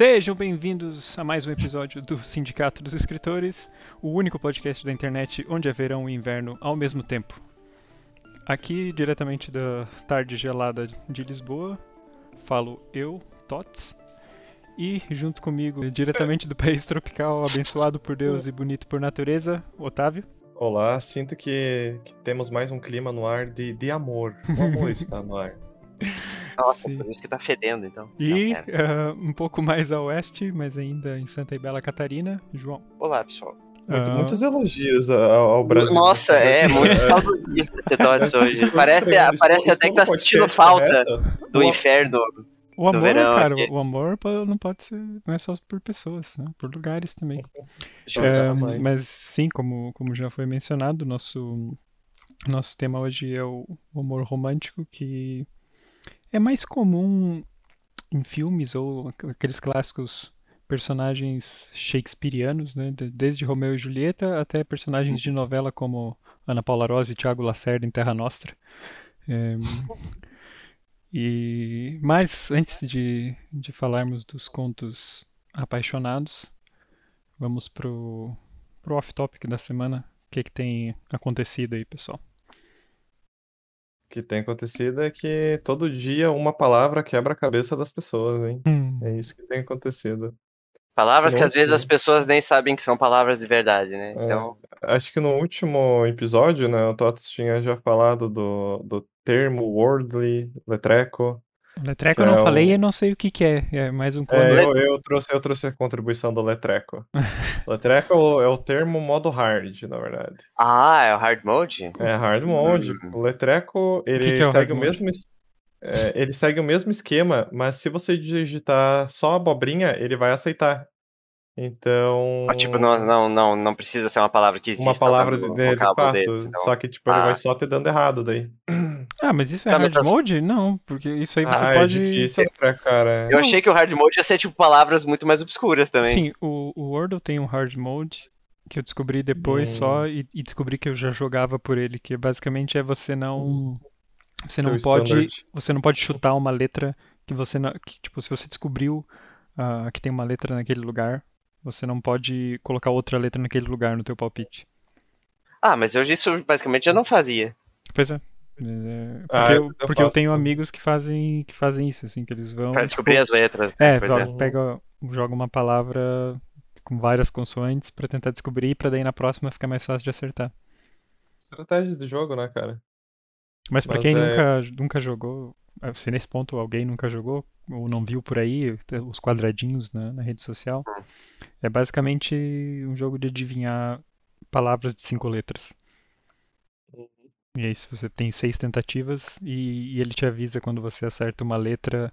Sejam bem-vindos a mais um episódio do Sindicato dos Escritores, o único podcast da internet onde é verão e inverno ao mesmo tempo. Aqui, diretamente da tarde gelada de Lisboa, falo eu, Tots, e junto comigo, diretamente do país tropical, abençoado por Deus e bonito por natureza, Otávio. Olá, sinto que, que temos mais um clima no ar de, de amor. O amor está no ar. Nossa, Sim. por isso que tá fedendo, então. E Não, ah, um pouco mais a oeste, mas ainda em Santa e Bela Catarina, João. Olá, pessoal. Muito- Muitos elogios ao, ao Brasil. Nossa, é, muito saudosista esse Tots hoje. Parece, parece até que tá sentindo falta do inferno. O amor, verão cara, aqui. o amor não pode ser, não é só por pessoas, né? Por lugares também. É, mas sim, como, como já foi mencionado, nosso nosso tema hoje é o o amor romântico, que é mais comum em filmes ou aqu- aqueles clássicos personagens shakespearianos, né? de- Desde Romeu e Julieta até personagens de novela como Ana Paula Rosa e Tiago Lacerda em Terra Nostra. É, e mas antes de, de falarmos dos contos apaixonados, vamos pro, pro off-topic da semana. O que, que tem acontecido aí, pessoal? O que tem acontecido é que todo dia uma palavra quebra a cabeça das pessoas, hein? É isso que tem acontecido. Palavras que às vezes as pessoas nem sabem que são palavras de verdade, né? É. Então, Acho que no último episódio, né, o Tots tinha já falado do, do termo wordly, letreco. Letreco eu Que não é o- falei e não sei o que, que é. É mais um É, eu, eu trouxe, eu trouxe a contribuição do letreco. letreco é o, é o termo modo hard, na verdade. ah, é o hard mode? É hard mode. Hum. O letreco, ele que é o segue o mesmo es- é, ele segue o mesmo esquema, mas se você digitar só abobrinha, ele vai aceitar. Então, Ah, Tipo, não, não, não, não precisa ser uma palavra que existe uma palavra de, no de, de vocábulo fato, deles, então. só que tipo ele Ah. vai só te dando errado daí. Ah, mas isso é Tá, hard tá- mode? Não, porque isso aí você Ah, pode. é difícil, né, cara. Eu achei que o hard mode ia ser tipo palavras muito mais obscuras também. Sim, o, o Wordle tem um hard mode que eu descobri depois Hum. só e, e descobri que eu já jogava por ele, que basicamente é você não você não Teu pode standard. você não pode chutar uma letra que você não, que, tipo, se você descobriu ah, que tem uma letra naquele lugar, você não pode colocar outra letra naquele lugar no teu palpite. Ah, mas eu isso basicamente já não fazia. Pois é. É, Ah, porque eu- eu, eu porque eu tenho amigos que fazem que fazem isso, assim, que eles vão Pra descobrir tipo, as letras. né? É, Pois joga, é. pega, joga uma palavra com várias consoantes pra tentar descobrir, pra daí na próxima ficar mais fácil de acertar. Estratégias de jogo, né, cara? Mas pra Mas quem é- nunca, nunca jogou, eh, se nesse ponto alguém nunca jogou ou não viu por aí os quadradinhos na, na rede social, é basicamente um jogo de adivinhar palavras de cinco letras. E é isso, você tem seis tentativas e, e ele te avisa quando você acerta uma letra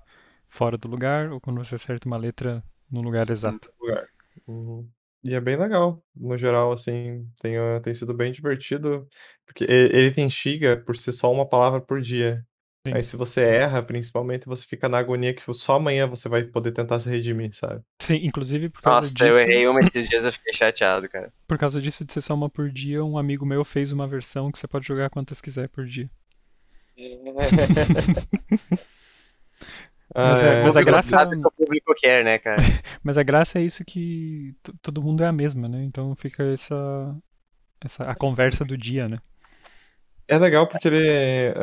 fora do lugar ou quando você acerta uma letra no lugar exato. lugar. Uhum. E é bem legal, no geral, assim, tem, ah, tem sido bem divertido, porque ele te instiga por ser só uma palavra por dia. Sim. Aí se você erra, principalmente, você fica na agonia que só amanhã você vai poder tentar se redimir, sabe? Sim, inclusive por causa Nossa, disso. eu errei uma esses dias eu fiquei chateado, cara. Por causa disso de ser só uma por dia, um amigo meu fez uma versão que você pode jogar quantas quiser por dia. Mas é- Ah, mas a público graça- sabe o que o público quer, né, cara? Mas a graça é isso que todo mundo é a mesma, né? Então fica essa, essa a conversa do dia, né? É legal porque ele. é,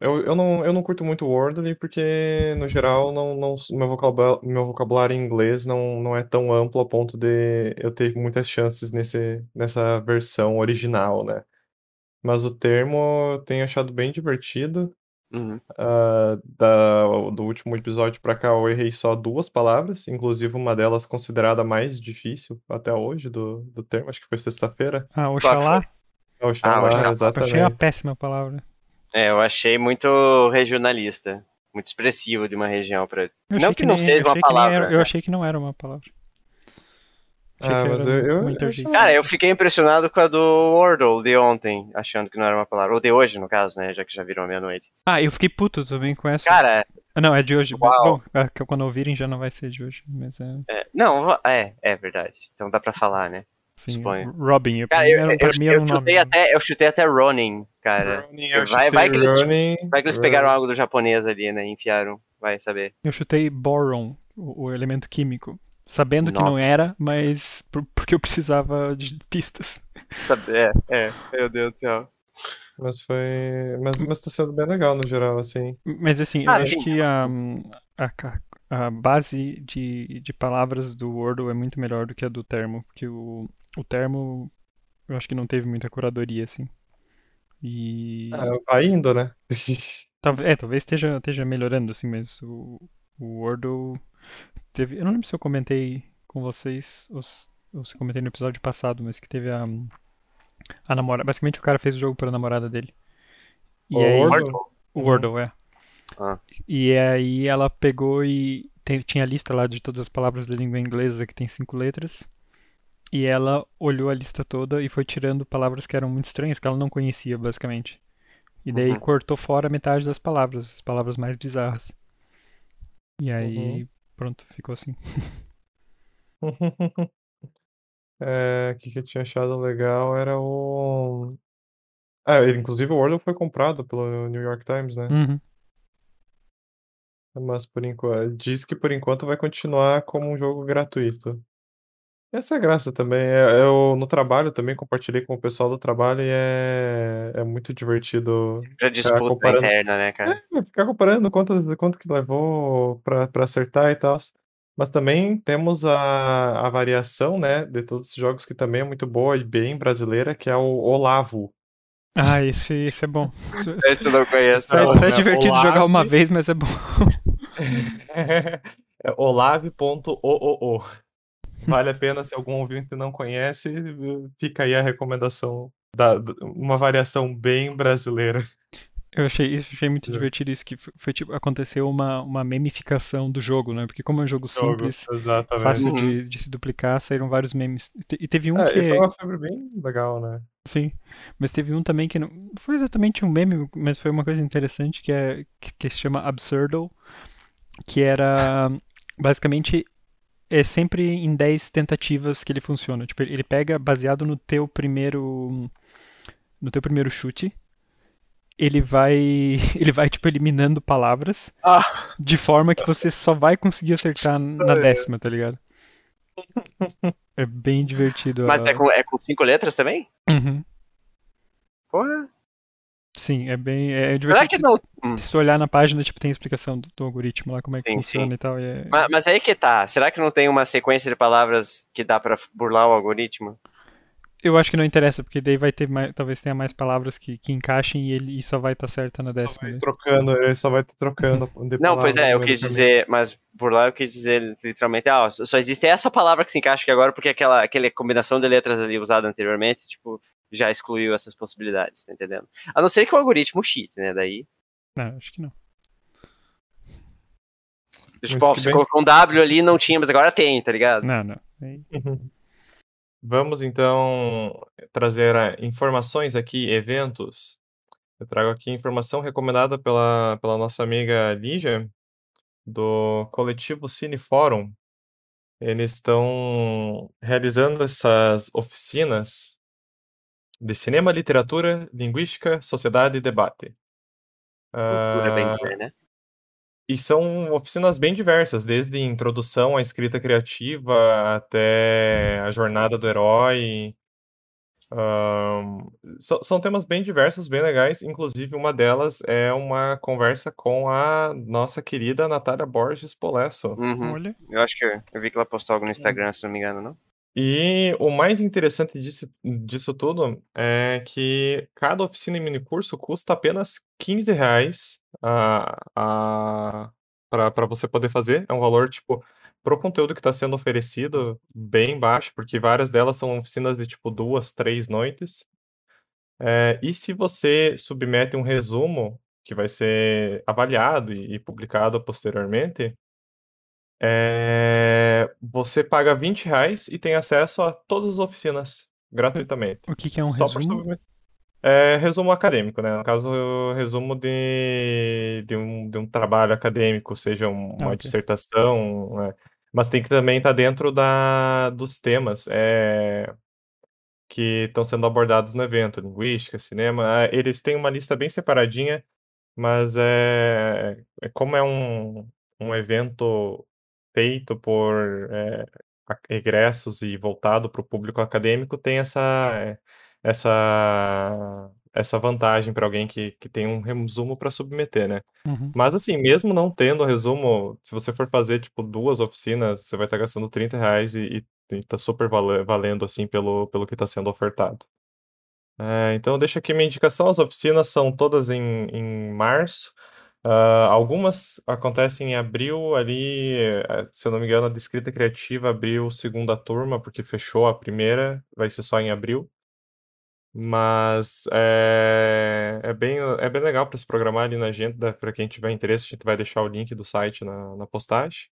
eu, eu, não, eu não curto muito Wordly porque, no geral, não, não, meu, vocabulário, meu vocabulário em inglês não, não é tão amplo a ponto de eu ter muitas chances nesse, nessa versão original, né? Mas o termo eu tenho achado bem divertido. Uhum. Ah, da, do último episódio pra cá eu errei só duas palavras, inclusive uma delas considerada mais difícil até hoje do, do termo, acho que foi sexta-feira. Ah, Oxalá, o Xalá, Oxalá. achei exatamente. uma péssima palavra. É, eu achei muito regionalista. Muito expressivo de uma região pra. Eu Não achei que não nem- seja uma que palavra, era- eu achei que não era uma palavra. Achei Ah, que mas eu- eu- eu Cara, eu fiquei impressionado com a do Wordle de ontem, achando que não era uma palavra. Ou de hoje, no caso, né? Já que já virou meia-noite. Ah, eu fiquei puto também com essa. Cara, Ah, Não, é de hoje. Uau. Bom, é que quando ouvirem já não vai ser de hoje, mas é. é, não, é, é verdade. Então dá pra falar, né? Sim, Suponho. Robin. Cara, eu, eu, mim eu um chutei até, eu chutei até Ronin, cara. Ronin, eu Vai- vai que eles- Ronin, Vai que eles Ronin. pegaram algo do japonês ali, né? Enfiaram. Vai saber. Eu chutei Boron, o, o elemento químico. Sabendo Nossa. que não era, mas por, porque eu precisava de pistas. É, é, meu Deus do céu. Mas foi. Mas, mas tá sendo bem legal no geral, assim. Mas assim, ah, eu acho que a, a, a base de, de palavras do Wordle é muito melhor do que a do termo. Porque o, o termo eu acho que não teve muita curadoria, assim. E. Ah, vai indo, né? é, talvez esteja, esteja melhorando, assim, mas o, o Wordle teve. Eu não lembro se eu comentei com vocês, ou, ou se eu comentei no episódio passado, mas que teve a. A namorada. Basicamente o cara fez o jogo para a namorada dele. E o aí, Wordle? O Wordle, é. Ah. E aí ela pegou e tem, tinha a lista lá de todas as palavras da língua inglesa que tem cinco letras. E ela olhou a lista toda e foi tirando palavras que eram muito estranhas, que ela não conhecia, basicamente. E daí uhum. cortou fora metade das palavras, as palavras mais bizarras. E aí, uhum. pronto, ficou assim. é, o que, que eu tinha achado legal era o. Ah, inclusive o Wordle foi comprado pelo New York Times, né? Uhum. Mas por enquanto. Diz que por enquanto vai continuar como um jogo gratuito. Essa é a graça também. É, eu no trabalho também compartilhei com o pessoal do trabalho e é, é muito divertido. Já disputa interna, né, cara? É, ficar comparando quanto, quanto que levou pra, pra acertar e tal. Mas também temos a, a variação, né, de todos os jogos que também é muito boa e bem brasileira, que é o Olavo. Ah, esse, esse é bom. Esse eu não conheço. É, é divertido Olave... jogar uma vez, mas é bom. é olave.ooo. Vale a pena, se algum ouvinte não conhece, fica aí a recomendação da, uma variação bem brasileira. Eu achei, achei muito Sim. divertido isso, que foi tipo, aconteceu uma, uma memificação do jogo, né? Porque como é um jogo, jogo simples, exatamente. fácil de, uhum. de, se duplicar, saíram vários memes. E teve um é, que... foi uma febre bem legal, né? Sim, mas teve um também que não foi exatamente um meme, mas foi uma coisa interessante, que, é, que, que se chama Absurdle, que era basicamente é sempre em 10 tentativas que ele funciona. Tipo, ele pega baseado no teu primeiro no teu primeiro chute. Ele vai ele vai tipo eliminando palavras ah. de forma que você só vai conseguir acertar na décima, tá ligado? É bem divertido. Mas a... é, com, é com cinco letras também? Uhum. Porra. Sim, é bem. É divertido. Será que não? Hum. Se olhar na página, tipo, tem explicação do, do algoritmo lá, como é que sim, funciona sim. e tal. E é... mas, mas aí que tá. Será que não tem uma sequência de palavras que dá pra burlar o algoritmo? Eu acho que não interessa, porque daí vai ter mais, talvez tenha mais palavras que, que encaixem e ele e só vai estar tá certa na décima. Só trocando, ele só vai estar trocando. não, pois é, eu quis dizer, mas burlar eu quis dizer literalmente, ah, só existe essa palavra que se encaixa aqui agora porque aquela, aquela combinação de letras ali usada anteriormente, tipo, já excluiu essas possibilidades, tá entendendo? A não ser que o algoritmo cheat, né? Daí. Não, acho que não. Tipo, ó, você bem... colocou um W ali não tinha, mas agora tem, tá ligado? Não, não. Vamos então trazer informações aqui, eventos. Eu trago aqui informação recomendada pela, pela nossa amiga Lígia, do coletivo Cine Fórum. Eles estão realizando essas oficinas de cinema, literatura, linguística, sociedade e debate. Cultura uh, bem dizer, né? E são oficinas bem diversas, desde introdução à escrita criativa até a jornada do herói. são, são temas bem diversos, bem legais. Inclusive, uma delas é uma conversa com a nossa querida Natália Borges Polesso. Uhum. Olha. Eu acho que eu, eu vi que ela postou algo no Instagram, se não me engano, não? E o mais interessante disso, disso tudo é que cada oficina e minicurso custa apenas 15 reais para você poder fazer. É um valor, tipo, pro conteúdo que está sendo oferecido, bem baixo, porque várias delas são oficinas de, tipo, duas, três noites. É, e se você submete um resumo, que vai ser avaliado e, e publicado posteriormente, é... Você paga 20 reais e tem acesso a todas as oficinas gratuitamente. O que, que é um Só resumo? É resumo acadêmico, né? No caso, resumo de, de, um, de um trabalho acadêmico, seja uma ah, okay. dissertação, né? mas tem que também estar tá dentro da, dos temas é, que estão sendo abordados no evento, linguística, cinema. Eles têm uma lista bem separadinha, mas é, é como é um, um evento feito por é, egressos e voltado para o público acadêmico tem essa, essa, essa vantagem para alguém que, que tem um resumo para submeter, né? Uhum. Mas assim, mesmo não tendo resumo, se você for fazer tipo duas oficinas, você vai estar gastando 30 reais e, e tá super valendo assim pelo, pelo que está sendo ofertado. É, então, deixa aqui minha indicação. As oficinas são todas em, em março. Uh, algumas acontecem em abril, ali, eh, se eu não me engano, a Descrita Criativa abriu segunda turma, porque fechou a primeira, vai ser só em abril. Mas é, é, bem, é bem legal para se programar ali na agenda, para quem tiver interesse, a gente vai deixar o link do site na, na postagem.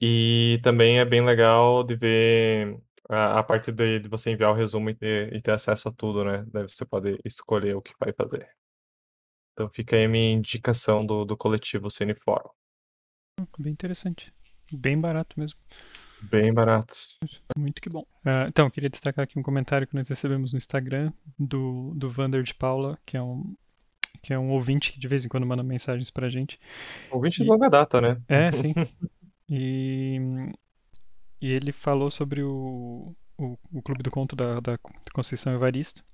E também é bem legal de ver a, a parte de, de, você enviar o resumo e ter, e ter acesso a tudo, né? Daí você pode escolher o que vai fazer. Então fica aí a minha indicação do, do coletivo Cineforum. Bem interessante. Bem barato mesmo. Bem barato. Muito que bom. Uh, então, queria destacar aqui um comentário que nós recebemos no Instagram do, do Vander de Paula, que é um, que é um ouvinte que de vez em quando manda mensagens pra gente. Ouvinte e... de longa data, né? É, sim. e, e ele falou sobre o, o, o Clube do Conto da, da Conceição Evaristo,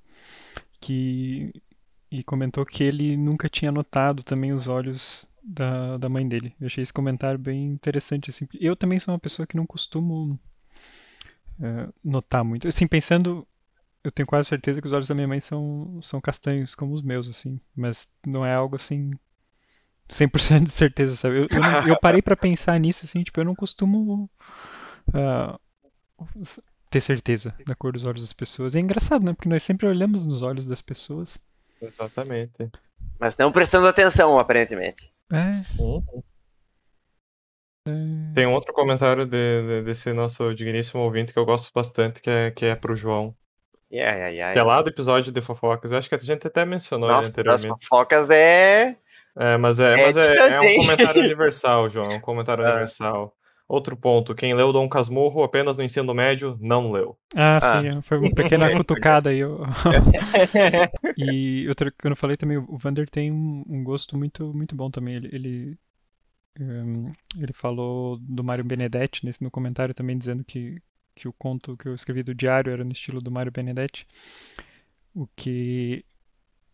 que e comentou que ele nunca tinha notado também os olhos da, da mãe dele. Eu achei esse comentário bem interessante. Assim. Eu também sou uma pessoa que não costumo é, notar muito. Assim, pensando, eu tenho quase certeza que os olhos da minha mãe são, são castanhos como os meus, assim. Mas não é algo assim 100% de certeza, sabe? Eu, eu, eu parei para pensar nisso, assim, tipo, eu não costumo uh, ter certeza da cor dos olhos das pessoas. É engraçado, né? Porque nós sempre olhamos nos olhos das pessoas Exatamente. Mas não prestando atenção, aparentemente. É. Uhum. Tem um outro comentário de, de, desse nosso digníssimo ouvinte que eu gosto bastante, que é, que é pro João. Yeah, yeah, yeah, que é lá do episódio de fofocas. Acho que a gente até mencionou Nossa, ele anteriormente. As fofocas é. É, mas é, é, mas é, é um comentário universal, João. É um comentário ah. universal. Outro ponto, quem leu Dom Casmurro apenas no ensino médio, não leu. Ah, ah. sim, foi uma pequena cutucada aí. e outra que eu não falei também, o Vander tem um, um gosto muito, muito bom também. Ele, ele, um, ele falou do Mário Benedetti nesse, no comentário também, dizendo que, que o conto que eu escrevi do diário era no estilo do Mário Benedetti. O que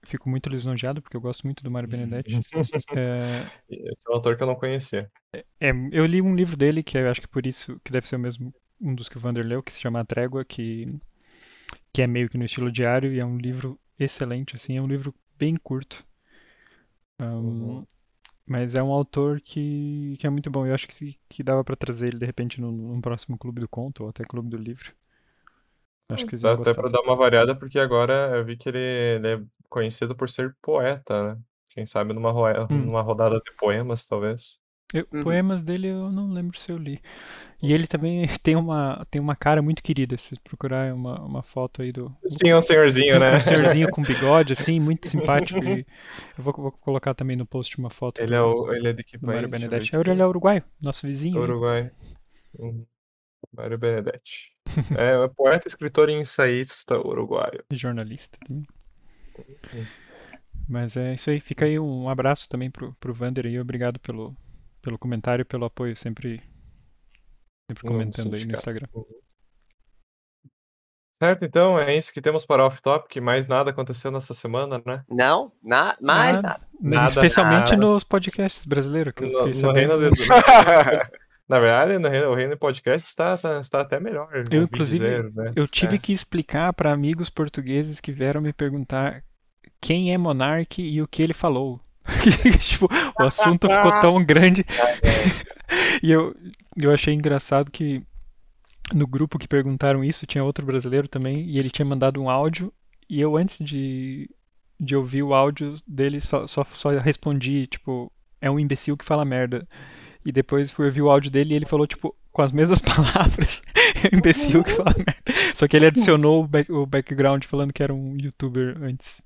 fico muito lisonjeado, porque eu gosto muito do Mário Benedetti. é... Esse é um autor que eu não conhecia. É, eu li um livro dele, que eu acho que por isso, que deve ser o mesmo, um dos que o Vander leu, que se chama A Trégua, que, que é meio que no estilo diário, e é um livro excelente, assim, é um livro bem curto. Um, uhum. Mas é um autor que, que é muito bom. Eu acho que, que dava para trazer ele de repente num, num próximo clube do conto ou até clube do livro. Acho que Dá até para dar uma variada, porque agora eu vi que ele, ele, é conhecido por ser poeta, né? Quem sabe numa, ro hum. numa rodada de poemas, talvez. Eu, uhum. Poemas dele eu não lembro se eu li. E ele também tem uma, tem uma cara muito querida. Se procurar uma, uma foto aí do. Sim, é um senhorzinho, né? Um senhorzinho com bigode, assim, muito simpático. E eu vou, vou, colocar também no post uma foto. Ele, é, o, ele é de que país? Mário Benedetti. É, ele é uruguaio, nosso vizinho. Uruguai. Uhum. Mário Benedetti. É, é poeta, escritor e ensaísta uruguaio. E jornalista também. Uhum. Mas é isso aí. Fica aí um abraço também pro, pro Vander aí. Obrigado pelo, pelo comentário e pelo apoio, sempre, sempre comentando aí no Instagram. Uhum. Certo, então é isso que temos para Off Topic. Mais nada aconteceu nessa semana, né? Não, na, mais nada. nada. Especialmente nada. nos podcasts brasileiros. Que eu no, no Reino. Na verdade, no o Reino Podcast está, está, está até melhor. Eu, inclusive, dizer, né? eu tive é. que explicar para amigos portugueses que vieram me perguntar quem é Monark e o que ele falou. tipo, o assunto ficou tão grande. e eu, eu achei engraçado que no grupo que perguntaram isso tinha outro brasileiro também e ele tinha mandado um áudio e eu antes de, de ouvir o áudio dele só, só, só respondi, tipo, é um imbecil que fala merda. E depois fui ouvir o áudio dele e ele falou, tipo, com as mesmas palavras, é um imbecil que fala merda. Só que ele adicionou o, back, o background falando que era um youtuber antes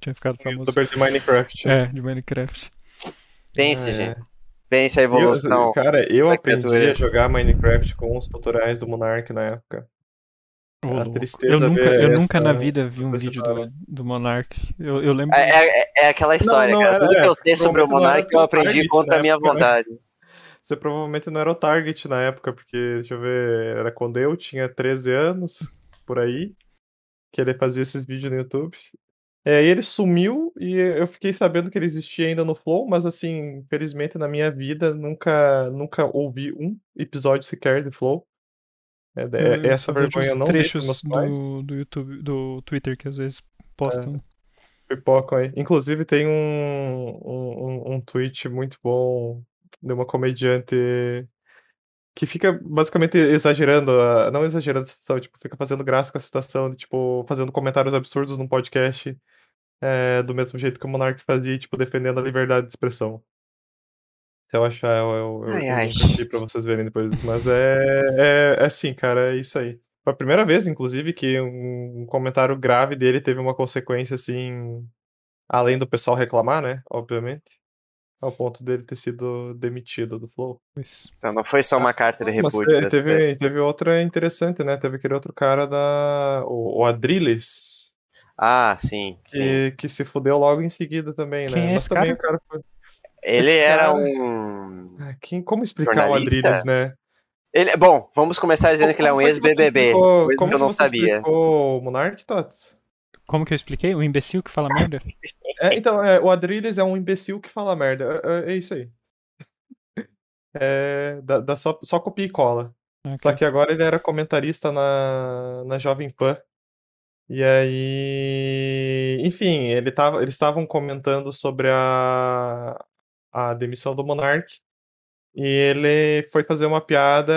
tinha ficado famoso. Youtuber de Minecraft. É, de Minecraft. Pense, é. gente. Pense a evolução. Eu, cara, eu aprendi a jogar Minecraft com os tutoriais do Monark na época. a tristeza eu nunca, eu nunca na vida vi um vídeo do, do Monark. Eu, eu lembro. É, é, é aquela história, não, não, cara. Tudo que eu sei sobre o Monark eu aprendi contra a minha vontade. Você provavelmente não era o target na época, porque, deixa eu ver, era quando eu tinha 13 anos, por aí, que ele fazia esses vídeos no YouTube. É, aí ele sumiu e eu fiquei sabendo que ele existia ainda no Flow, mas assim, infelizmente na minha vida nunca, nunca ouvi um episódio sequer de Flow. É, é, Eu essa vergonha não trechos do, do YouTube, do Twitter que às vezes postam. Pipocam aí. Inclusive tem um, um- um tweet muito bom de uma comediante que fica basicamente exagerando, a- não exagerando a situação, tipo, fica fazendo graça com a situação, de, tipo, fazendo comentários absurdos num podcast, é, do mesmo jeito que o Monark fazia, tipo, defendendo a liberdade de expressão. Se eu achar, eu, eu, eu, Ai, eu pra vocês verem depois. Mas é, é, é assim, cara, é isso aí. Foi a primeira vez, inclusive, que um comentário grave dele teve uma consequência, assim, além do pessoal reclamar, né? Obviamente. Ao ponto dele ter sido demitido do Flow. Então não foi só uma carta de Mas reboot. é, dessa teve, teve outra interessante, né? Teve aquele outro cara da. O, o Adrilles. Ah, sim, sim. Que, que se fudeu logo em seguida também, Quem né? é Mas esse também cara? o cara foi. Ele esse era cara- um. Ah, Quem, como explicar o Jornalista? Adrilles, né? Ele... Bom, vamos começar dizendo que ele é um Como que ex-BBB. explicou- Coisa Como que eu não você sabia. explicou o Monark, Tots? Como que eu expliquei? O imbecil que fala merda? É, então, é, o Adrilles é um imbecil que fala merda. É, é- é isso aí. É, dá, dá só, só copia e cola. Ok. Só que agora ele era comentarista na, na Jovem Pan. E aí. Enfim, ele tava, eles estavam comentando sobre a, a demissão do Monark. E ele foi fazer uma piada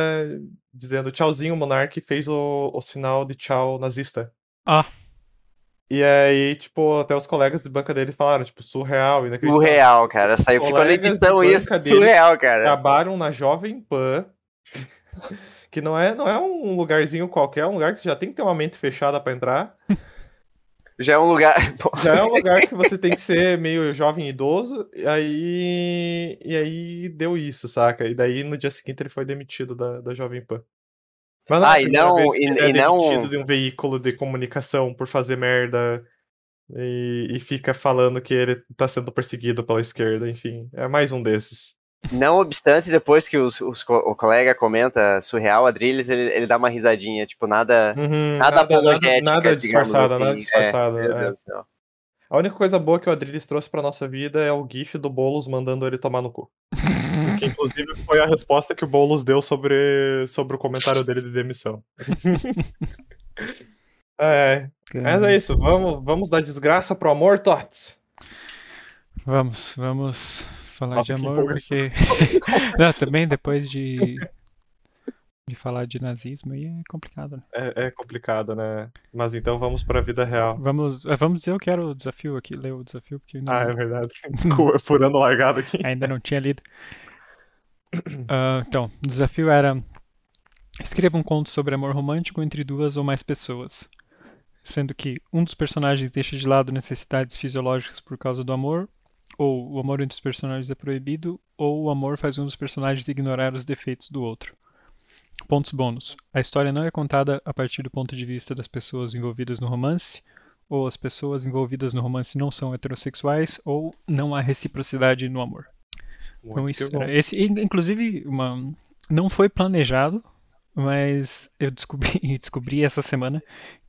dizendo tchauzinho, Monark, e fez o, o sinal de tchau nazista. Ah, E aí, tipo, até os colegas de banca dele falaram, tipo, surreal, inacreditável. Surreal, cara. Saiu Colegas de edição isso. Surreal, cara. Acabaram na Jovem Pan, que não é, não é um lugarzinho qualquer, é um lugar que você já tem que ter uma mente fechada pra entrar. Já é um lugar. Já é um lugar que você tem que ser meio jovem e idoso, e aí, e aí deu isso, saca? E daí no dia seguinte ele foi demitido da, da Jovem Pan. Mas não é Ah, e não- e- ele é e não- de um veículo de comunicação por fazer merda e, e fica falando que ele tá sendo perseguido pela esquerda, enfim. É mais um desses. Não obstante, depois que os, os o colega comenta surreal, a Drills, ele, ele dá uma risadinha, tipo, nada. Uhum, Nada apologética, nada digamos disfarçado, assim. nada disfarçado. É, meu é. Céu. A única coisa boa que o Adrilles trouxe pra nossa vida é o gif do Boulos mandando ele tomar no cu. Que inclusive foi a resposta que o Boulos deu sobre, sobre o comentário dele de demissão. é, mas é isso, vamos, vamos dar desgraça pro amor, Tots. Vamos, vamos falar Nossa, de amor, porque. Não, também depois de. de falar de nazismo aí é complicado, né? É, é complicado, né? Mas então vamos pra vida real. Vamos, eh, vamos dizer eu quero o desafio aqui, ler o desafio, porque não- Ah, é verdade. Desculpa, furando largado aqui. ainda não tinha lido. Ah, então, o desafio era escreva um conto sobre amor romântico entre duas ou mais pessoas, sendo que um dos personagens deixa de lado necessidades fisiológicas por causa do amor, ou o amor entre os personagens é proibido, ou o amor faz um dos personagens ignorar os defeitos do outro. Pontos bônus. A história não é contada a partir do ponto de vista das pessoas envolvidas no romance, ou as pessoas envolvidas no romance não são heterossexuais, ou não há reciprocidade no amor. Então isso esse, inclusive, uma, não foi planejado, mas eu descobri, descobri essa semana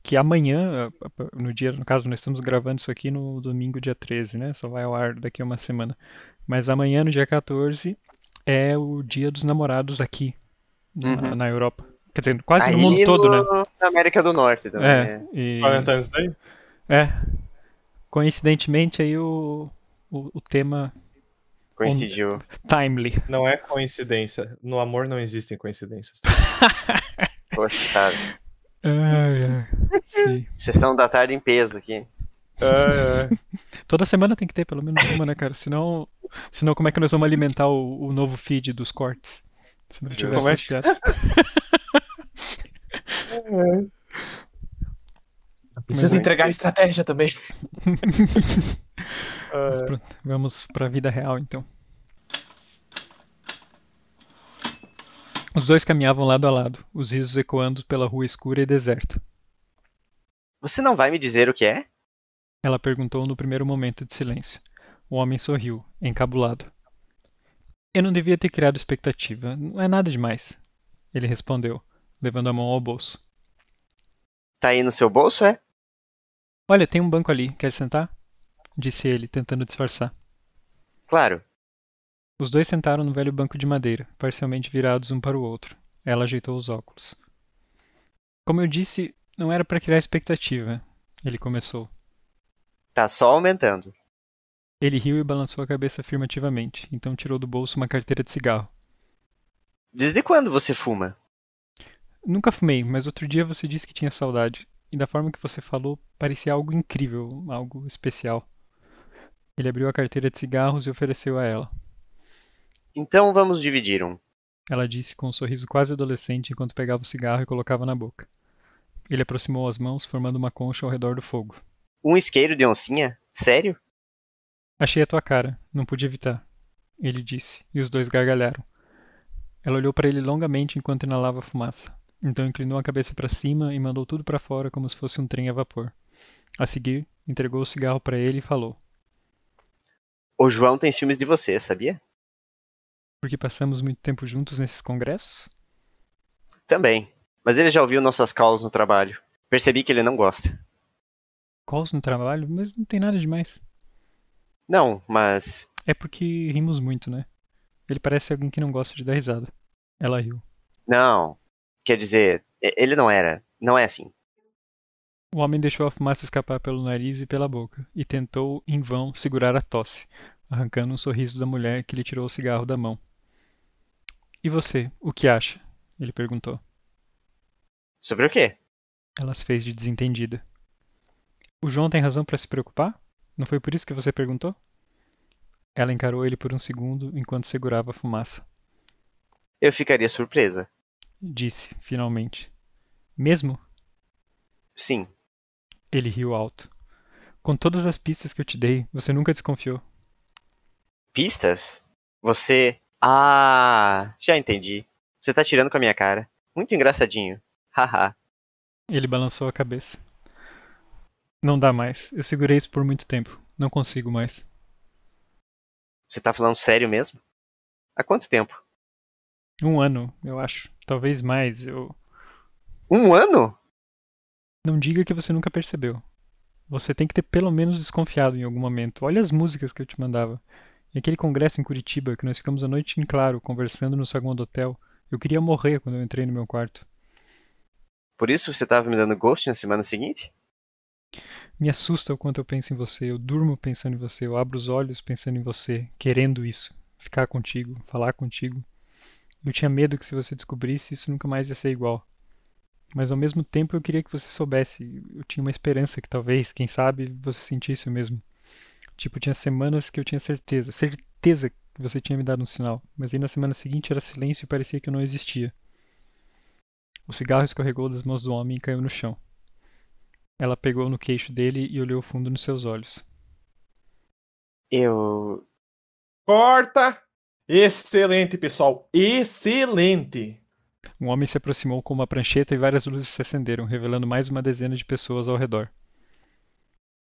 que amanhã, no dia, no caso, nós estamos gravando isso aqui no domingo, dia 13, né? Só vai ao ar daqui a uma semana. Mas amanhã, no dia 14, é o dia dos namorados aqui, na, Uhum. na Europa. Quer dizer, quase no Aí mundo todo, né? no- Na América do Norte também. É, né? e, Valentine's Day? é. Coincidentemente, aí o, o, o tema Coincidiu. timely. Não é coincidência. No amor não existem coincidências. Poxa, cara. Ai, ai. Sim. Sessão da tarde em peso aqui. É, é. Toda semana tem que ter pelo menos uma, né, cara? Senão, senão como é que nós vamos alimentar o, o novo feed dos cortes? Se não tiver Como é. Precisa entregar a estratégia também. Mas pronto, vamos pra vida real então. Os dois caminhavam lado a lado, os risos ecoando pela rua escura e deserta. Você não vai me dizer o que é? Ela perguntou no primeiro momento de silêncio. O homem sorriu, encabulado. Eu não devia ter criado expectativa. Não é nada demais. Ele respondeu, levando a mão ao bolso. Tá aí no seu bolso, é? Olha, tem um banco ali. Quer sentar? Disse ele, tentando disfarçar. Claro. Os dois sentaram no velho banco de madeira, parcialmente virados um para o outro. Ela ajeitou os óculos. Como eu disse, não era para criar expectativa. Ele começou. Tá só aumentando. Ele riu e balançou a cabeça afirmativamente, então tirou do bolso uma carteira de cigarro. Desde quando você fuma? Nunca fumei, mas outro dia você disse que tinha saudade. E da forma que você falou, parecia algo incrível, algo especial. Ele abriu a carteira de cigarros e ofereceu a ela. Então vamos dividir um. Ela disse com um sorriso quase adolescente enquanto pegava o cigarro e colocava na boca. Ele aproximou as mãos, formando uma concha ao redor do fogo. Um isqueiro de oncinha? Sério? Achei a tua cara, não pude evitar. Ele disse, e os dois gargalharam. Ela olhou para ele longamente enquanto inalava a fumaça. Então inclinou a cabeça para cima e mandou tudo para fora como se fosse um trem a vapor. A seguir, entregou o cigarro para ele e falou: O João tem ciúmes de você, sabia? Porque passamos muito tempo juntos nesses congressos? Também. Mas ele já ouviu nossas calls no trabalho. Percebi que ele não gosta. Calls no trabalho? Mas não tem nada demais. Não, mas. É porque rimos muito, né? Ele parece alguém que não gosta de dar risada. Ela riu. Não. Quer dizer, ele não era. Não é assim. O homem deixou a fumaça escapar pelo nariz e pela boca, e tentou, em vão, segurar a tosse, arrancando um sorriso da mulher que lhe tirou o cigarro da mão. E você, o que acha? Ele perguntou. Sobre o quê? Ela se fez de desentendida. O João tem razão para se preocupar? Não foi por isso que você perguntou? Ela encarou ele por um segundo enquanto segurava a fumaça. Eu ficaria surpresa. Disse, finalmente. Mesmo? Sim. Ele riu alto. Com todas as pistas que eu te dei, você nunca desconfiou. Pistas? Você. Ah, já entendi. Você tá tirando com a minha cara. Muito engraçadinho. Haha. Ele balançou a cabeça. Não dá mais. Eu segurei isso por muito tempo. Não consigo mais. Você tá falando sério mesmo? Há quanto tempo? Um ano, eu acho. Talvez mais. Eu. Um ano? Não diga que você nunca percebeu. Você tem que ter pelo menos desconfiado em algum momento. Olha as músicas que eu te mandava. E aquele congresso em Curitiba que nós ficamos a noite em claro conversando no saguão do hotel. Eu queria morrer quando eu entrei no meu quarto. Por isso você estava me dando ghost na semana seguinte? Me assusta o quanto eu penso em você. Eu durmo pensando em você. Eu abro os olhos pensando em você, querendo isso. Ficar contigo, falar contigo. Eu tinha medo que se você descobrisse, isso nunca mais ia ser igual. Mas ao mesmo tempo eu queria que você soubesse. Eu tinha uma esperança que talvez, quem sabe, você sentisse o mesmo. Tipo, tinha semanas que eu tinha certeza, certeza que você tinha me dado um sinal. Mas aí na semana seguinte era silêncio e parecia que eu não existia. O cigarro escorregou das mãos do homem e caiu no chão. Ela pegou no queixo dele e olhou fundo nos seus olhos. Eu. Corta! Excelente, pessoal. Excelente! Um homem se aproximou com uma prancheta e várias luzes se acenderam, revelando mais uma dezena de pessoas ao redor.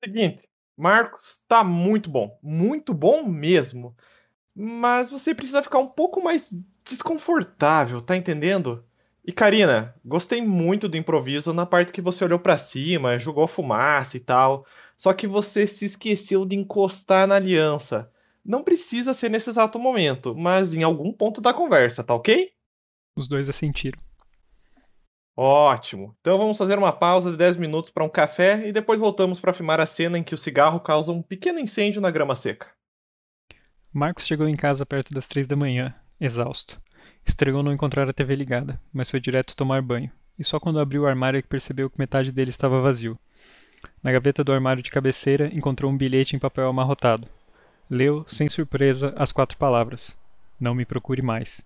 Seguinte, Marcos, tá muito bom. Muito bom mesmo. Mas você precisa ficar um pouco mais desconfortável, tá entendendo? E Karina, gostei muito do improviso na parte que você olhou para cima, jogou fumaça e tal. Só que você se esqueceu de encostar na aliança. Não precisa ser nesse exato momento, mas em algum ponto da conversa, tá ok? Os dois assentiram. Ótimo. Então vamos fazer uma pausa de 10 minutos para um café e depois voltamos para filmar a cena em que o cigarro causa um pequeno incêndio na grama seca. Marcos chegou em casa perto das três da manhã, exausto. Estranhou não encontrar a TV ligada, mas foi direto tomar banho, e só quando abriu o armário é que percebeu que metade dele estava vazio. Na gaveta do armário de cabeceira encontrou um bilhete em papel amarrotado. Leu, sem surpresa, as quatro palavras: Não me procure mais.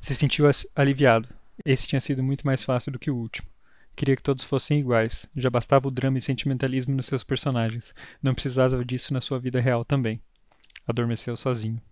Se sentiu aliviado. Esse tinha sido muito mais fácil do que o último. Queria que todos fossem iguais. Já bastava o drama e sentimentalismo nos seus personagens. Não precisava disso na sua vida real também. Adormeceu sozinho.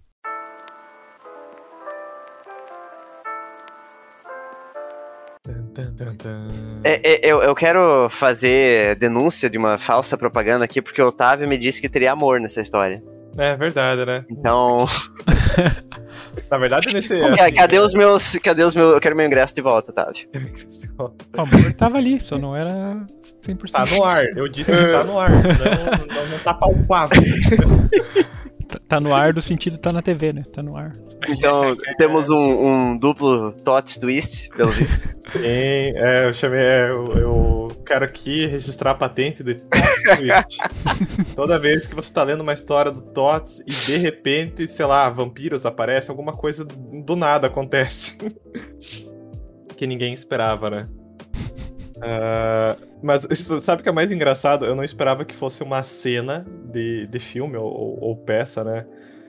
É, é, eu, eu quero fazer denúncia de uma falsa propaganda aqui, porque o Otávio me disse que teria amor nessa história. É verdade, né? Então. Na verdade, nesse. Como, assim, cadê os meus. Cadê os meus. Eu quero meu ingresso de volta, Otávio. O amor tava ali, só não era 100%. Tá no ar, eu disse que tá no ar, não, não, não tá palpável. Tá- Tá no ar do sentido tá na TV, né? Tá no ar. Então, temos um, um duplo Tots Twist, pelo visto. Sim, é, eu chamei. é, eu, eu quero aqui registrar a patente de Tots Twist. Toda vez que você tá lendo uma história do Tots e de repente, sei lá, vampiros aparecem, alguma coisa do nada acontece. que ninguém esperava, né? Ah, mas sabe o que é mais engraçado? Eu não esperava que fosse uma cena de, de filme ou, ou- ou peça, né?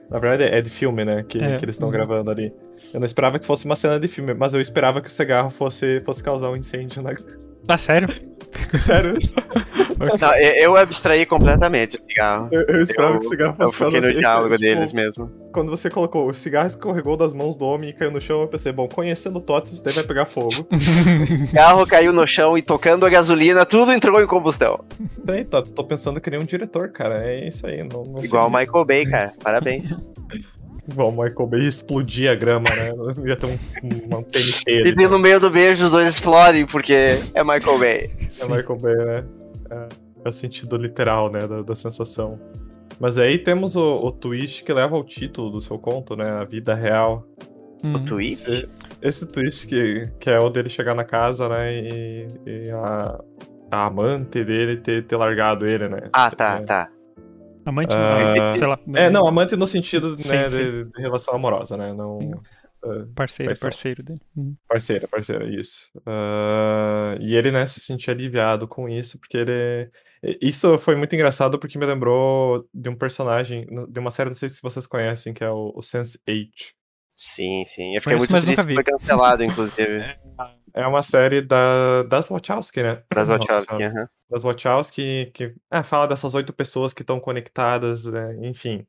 Na verdade é de filme, né? Que, É. que eles estão Uhum. gravando ali. Eu não esperava que fosse uma cena de filme, mas eu esperava que o cigarro fosse, fosse causar um incêndio na. Ah, sério? Sério? Não, eu eu abstraí completamente o cigarro. Eu, eu esperava Eu- que o cigarro Eu fosse fiquei no causar diálogo tipo, deles mesmo. Quando você colocou o cigarro escorregou das mãos do homem e caiu no chão, eu pensei, bom, conhecendo o Tots, isso daí vai pegar fogo. O cigarro caiu no chão e tocando a gasolina, tudo entrou em combustão. Daí, Tots, tô pensando que nem um diretor, cara. É isso aí. Não, não Igual o Michael Bay, cara. Parabéns. Igual o Michael Bay explodir a grama, né? Ia ter um, uma TNT E ali. daí no meio do beijo os dois explodem, porque é Michael Bay. É. Michael Bay, né? É, é o sentido literal, né, da, da sensação. Mas aí temos o, o twist que leva ao título do seu conto, né? A vida real. O Uhum. tweet? Esse, esse twist que, que é o dele chegar na casa, né? E, e a, a amante dele ter, ter largado ele, né? Ah, tá, É. tá. Amante, Ah, sei lá. É, não, amante no sentido Sim, né, sim. De, de relação amorosa, né? Não. É, Parceiro, Traição. parceiro dele. Uhum. Parceira, parceira, isso. Ah, e ele, né, se sentia aliviado com isso, porque ele. Isso foi muito engraçado porque me lembrou de um personagem, de uma série, não sei se vocês conhecem, que é o, o Sense8. Sim, sim. Eu fiquei Conheço, muito triste que vi. foi cancelado, inclusive. É uma série da, das Wachowski, né? Das Wachowski, aham. Das Wachowski, que ah, fala dessas oito pessoas que estão conectadas, né? enfim.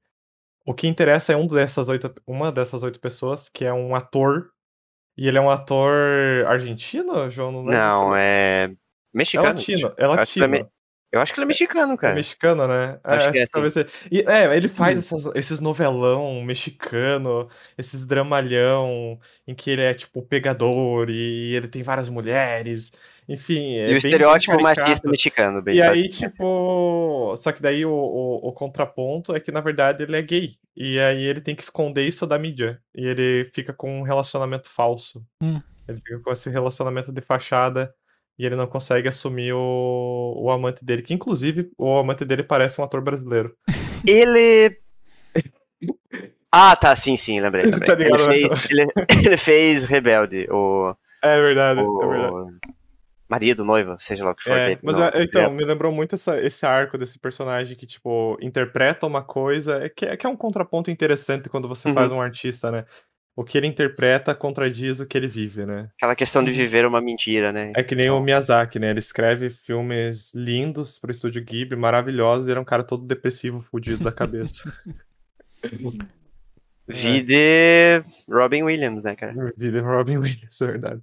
O que interessa é um dessas oito, uma dessas oito pessoas, que é um ator. E ele é um ator argentino, João? Não, Não, é. É Mexicano. latino, é Acho que ele é latino. me- Eu acho que ele é mexicano, É cara. mexicano, né? É, Acho acho que é, que talvez. E, é, ele faz essas- esses novelão mexicano, esses dramalhão, em que ele é tipo pegador e ele tem várias mulheres. Enfim, é E o bem- estereótipo machista mexicano, bem E aí, tipo. Só que daí o, o, o contraponto é que, na verdade, ele é gay. E aí ele tem que esconder isso da mídia. E ele fica com um relacionamento falso. Hum. Ele fica com esse relacionamento de fachada. E ele não consegue assumir o, o amante dele. Que, inclusive, o amante dele parece um ator brasileiro. Ele. Ah, tá, sim, sim, lembrei. lembrei. Tá ligado, ele, né? fez, ele, ele fez Rebelde, o, É verdade, é verdade. Marido, noivo, seja lá o que for. É, dele, mas no- é, então, me lembrou muito essa- esse arco desse personagem que, tipo, interpreta uma coisa, é que, é que é um contraponto interessante quando você Uhum. faz um artista, né? O que ele interpreta contradiz o que ele vive, né? Aquela questão de viver uma mentira, né? É que nem o Miyazaki, né? Ele escreve filmes lindos pro estúdio Ghibli, maravilhosos, e é um cara todo depressivo, fudido da cabeça. Vi de Robin Williams, né, cara? Vida Robin Williams, é verdade.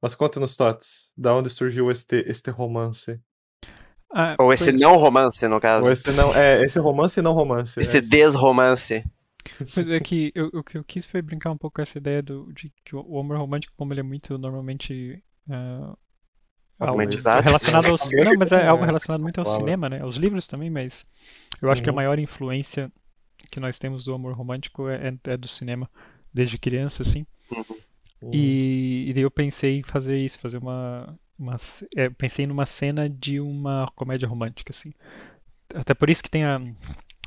Mas conta-nos, Tots, da onde surgiu este, este romance? Ah, Ou esse pois- não romance, no caso. Ou esse não, é, esse romance e não romance. Esse é. desromance. Pois é que eu- o que eu quis foi brincar um pouco com essa ideia do, de que o, amor romântico, como ele é muito normalmente algo Romantizado. relacionado ao não, mas é algo relacionado muito ao cinema, né? Aos livros também, mas eu acho que a Uhum. maior influência que nós temos do amor romântico é, é- é do cinema, desde criança, assim. E, e daí eu pensei em fazer isso, fazer uma, uma é, pensei numa cena de uma comédia romântica, assim. Até por isso que tem a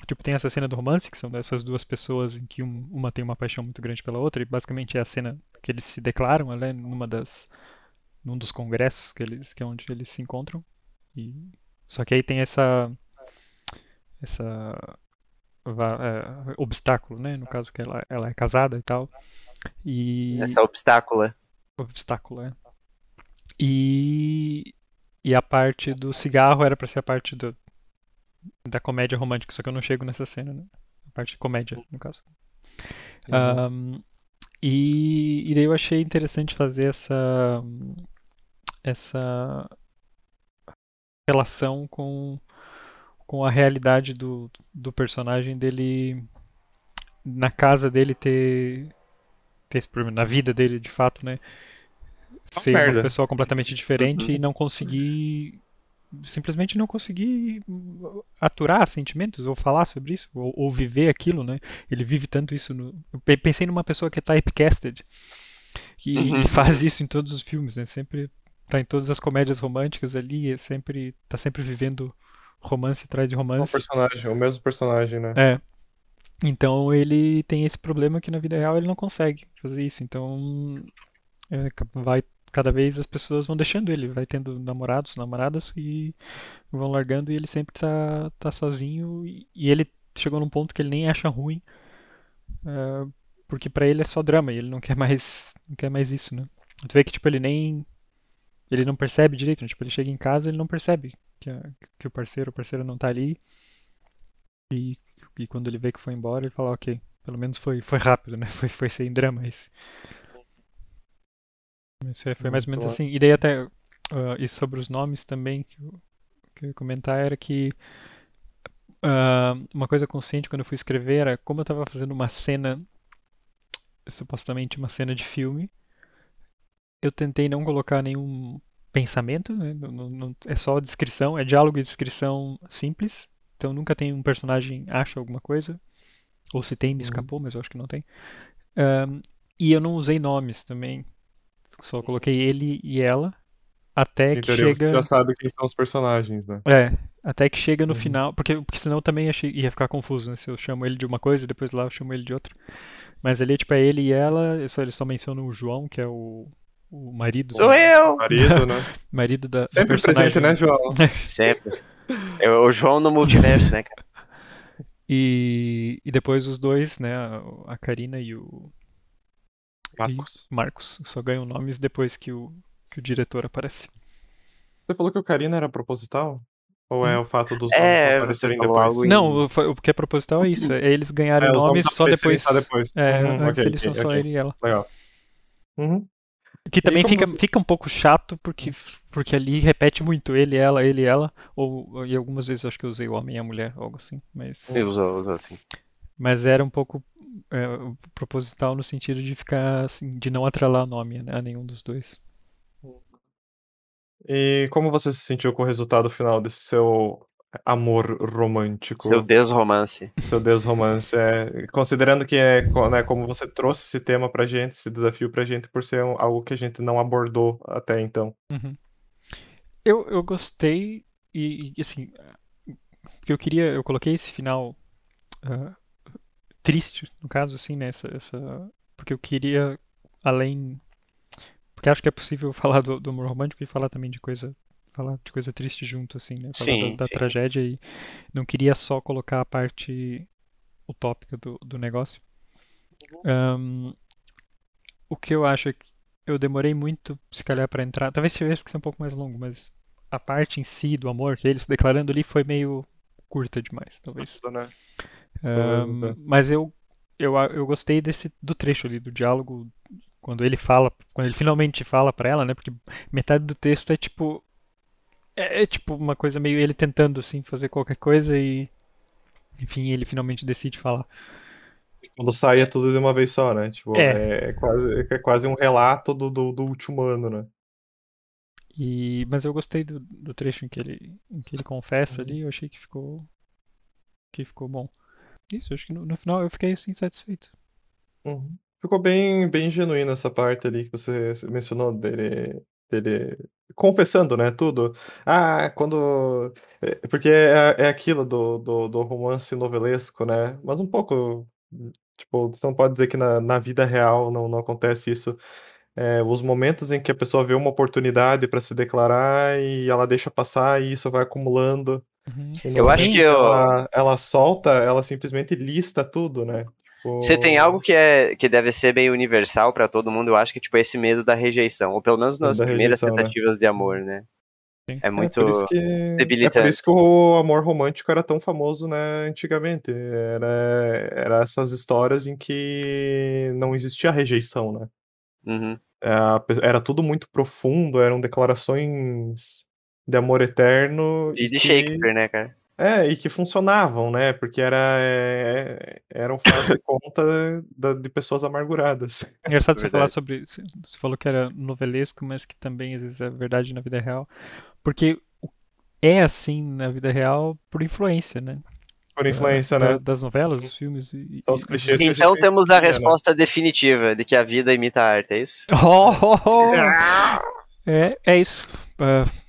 tipo tem essa cena do romance, que são dessas duas pessoas em que um- uma tem uma paixão muito grande pela outra, e basicamente é a cena que eles se declaram, né, numa das num dos congressos que eles que é onde eles se encontram. E só que aí tem essa essa é, obstáculo, né, no caso que ela, ela é casada e tal. E Essa obstácula. obstáculo, é. E, e a parte do cigarro era pra ser a parte do, da comédia romântica, só que eu não chego nessa cena, né? A parte de comédia, no caso. Uhum. Ahn, e, e daí eu achei interessante fazer essa essa relação com, com a realidade do, do personagem dele na casa dele ter ter esse problema na vida dele, de fato, né? Uma Ser merda. uma pessoa completamente diferente Uhum. e não conseguir. Simplesmente não conseguir aturar sentimentos ou falar sobre isso, ou, ou viver aquilo, né? Ele vive tanto isso. No... Eu pe- pensei numa pessoa que é typecasted, que Uhum. faz isso em todos os filmes, né? Sempre tá em todas as comédias românticas ali, é sempre tá sempre vivendo romance atrás de É um romance. personagem, o mesmo personagem, né? É. Então ele tem esse problema que na vida real ele não consegue fazer isso. Então é, vai cada vez as pessoas vão deixando ele, vai tendo namorados, namoradas e vão largando e ele sempre tá, tá sozinho e, e ele chegou num ponto que ele nem acha ruim, é, porque pra ele é só drama e ele não quer mais, não quer mais isso, né? Tu vê que tipo ele nem ele não percebe direito, né? Tipo, ele chega em casa, ele não percebe que, a- que o parceiro, ou parceira não tá ali. E, e quando ele vê que foi embora, ele fala, ok, pelo menos foi, foi rápido, né? Foi, foi sem drama esse. Mas foi, foi mais ou menos assim. E daí até, ah, e sobre os nomes também, que eu, que eu ia comentar era que ah, uma coisa consciente quando eu fui escrever era como eu estava fazendo uma cena, supostamente uma cena de filme, eu tentei não colocar nenhum pensamento, né? Não- não- é só descrição, é diálogo e descrição simples. Então nunca tem um personagem acha alguma coisa. Ou se tem, me Uhum. escapou, mas eu acho que não tem. Ahn, e eu não usei nomes também. Só coloquei ele e ela. Até Em que teoria, você chega. já sabe quem são os personagens, né? É, até que chega no Uhum. final. Porque, porque senão também ia ficar confuso, né? Se eu chamo ele de uma coisa e depois lá eu chamo ele de outra. Mas ali, tipo, é ele e ela. eu só- Eles só mencionam o João, que é o, o marido. Sou eu! Marido, né? Marido da, Sempre presente, né, João? Sempre. É o João no multiverso, né, cara? E, e depois os dois, né? A, Karina e o Marcos. Marcos só ganham nomes depois que o, que o diretor aparece. Você falou que o Karina era proposital? Ou é o fato dos É, nomes você aparecerem depois? Não, o, que é proposital é isso. É eles ganharem É, nomes nomes só depois. só depois. É, Uhum, antes ok, eles são ok, só ele e ela. Legal. Uhum. Que também como fica, você- fica um pouco chato porque, porque ali repete muito ele, ela, ele, ela. Ou, e algumas vezes eu acho que eu usei o homem e a mulher, algo assim. Mas, Ele usou, usou assim. mas era um pouco é, proposital no sentido de ficar assim, de não atrelar nome a nenhum dos dois. E como você se sentiu com o resultado final desse seu amor romântico? Seu desromance. seu desromance. É, considerando que é né, como você trouxe esse tema pra gente, esse desafio pra gente, por ser um- algo que a gente não abordou até então. Uhum. Eu, eu gostei e, e, assim, que eu queria, eu coloquei esse final ah, triste, no caso, assim, né? Essa, essa- porque eu queria, além, porque acho que é possível falar do, do amor romântico e falar também de coisa, falar de coisa triste junto, assim, né? Falar Sim, da, da sim. tragédia e não queria só colocar a parte utópica do, do negócio. Ahn, o que eu acho é que eu demorei muito, se calhar, pra entrar. Talvez tivesse que ser um pouco mais longo, mas a parte em si do amor, que ele se declarando ali, foi meio curta demais, talvez. Né? Ahn, Talvez, é. mas eu, eu, eu gostei desse do trecho ali, do diálogo, quando ele fala, quando ele finalmente fala pra ela, né? Porque metade do texto é tipo. É, é tipo uma coisa meio ele tentando, assim, fazer qualquer coisa e. Enfim, ele finalmente decide falar. Quando sai é tudo de uma vez só, né? Tipo, É. é, é quase, é quase um relato do, do, do último ano, né? E, mas eu gostei do, do trecho em que ele, em que ele confessa Uhum. ali, eu achei que ficou, que ficou bom. Isso, acho que no, no final eu fiquei assim satisfeito. Uhum. Ficou bem, bem genuína essa parte ali que você mencionou dele, dele confessando, né, tudo. Ah, quando... é, Porque é, é aquilo do, do, do romance novelesco, né? Mas um pouco, tipo, você não pode dizer que na, na vida real não, não acontece isso. É, os momentos em que a pessoa vê uma oportunidade para se declarar e ela deixa passar e isso vai acumulando. Uhum. Eu acho que eu- ela, ela solta, ela simplesmente lista tudo, né? Você tem algo que, é, que deve ser meio universal pra todo mundo, eu acho que tipo esse medo da rejeição, ou pelo menos nas da primeiras rejeição, né? tentativas de amor, né? Sim. É É muito isso que, é por debilitante. isso que o amor romântico era tão famoso, né, antigamente. Era, era essas histórias em que não existia rejeição, né? Uhum. Era, era tudo muito profundo, eram declarações de amor eterno. E de que- Shakespeare, né, cara? É, e que funcionavam, né? Porque era, é, era um faz de conta da- de pessoas amarguradas. Engraçado você falar sobre. Você você falou que era novelesco, mas que também às vezes é verdade na vida real. Porque é assim na vida real por influência, né? Por influência, Da- né? Das novelas, dos filmes. E, São os clichês que a gente Então temos a né? resposta definitiva de que a vida imita a arte, é isso? Oh, oh, oh! É, é isso.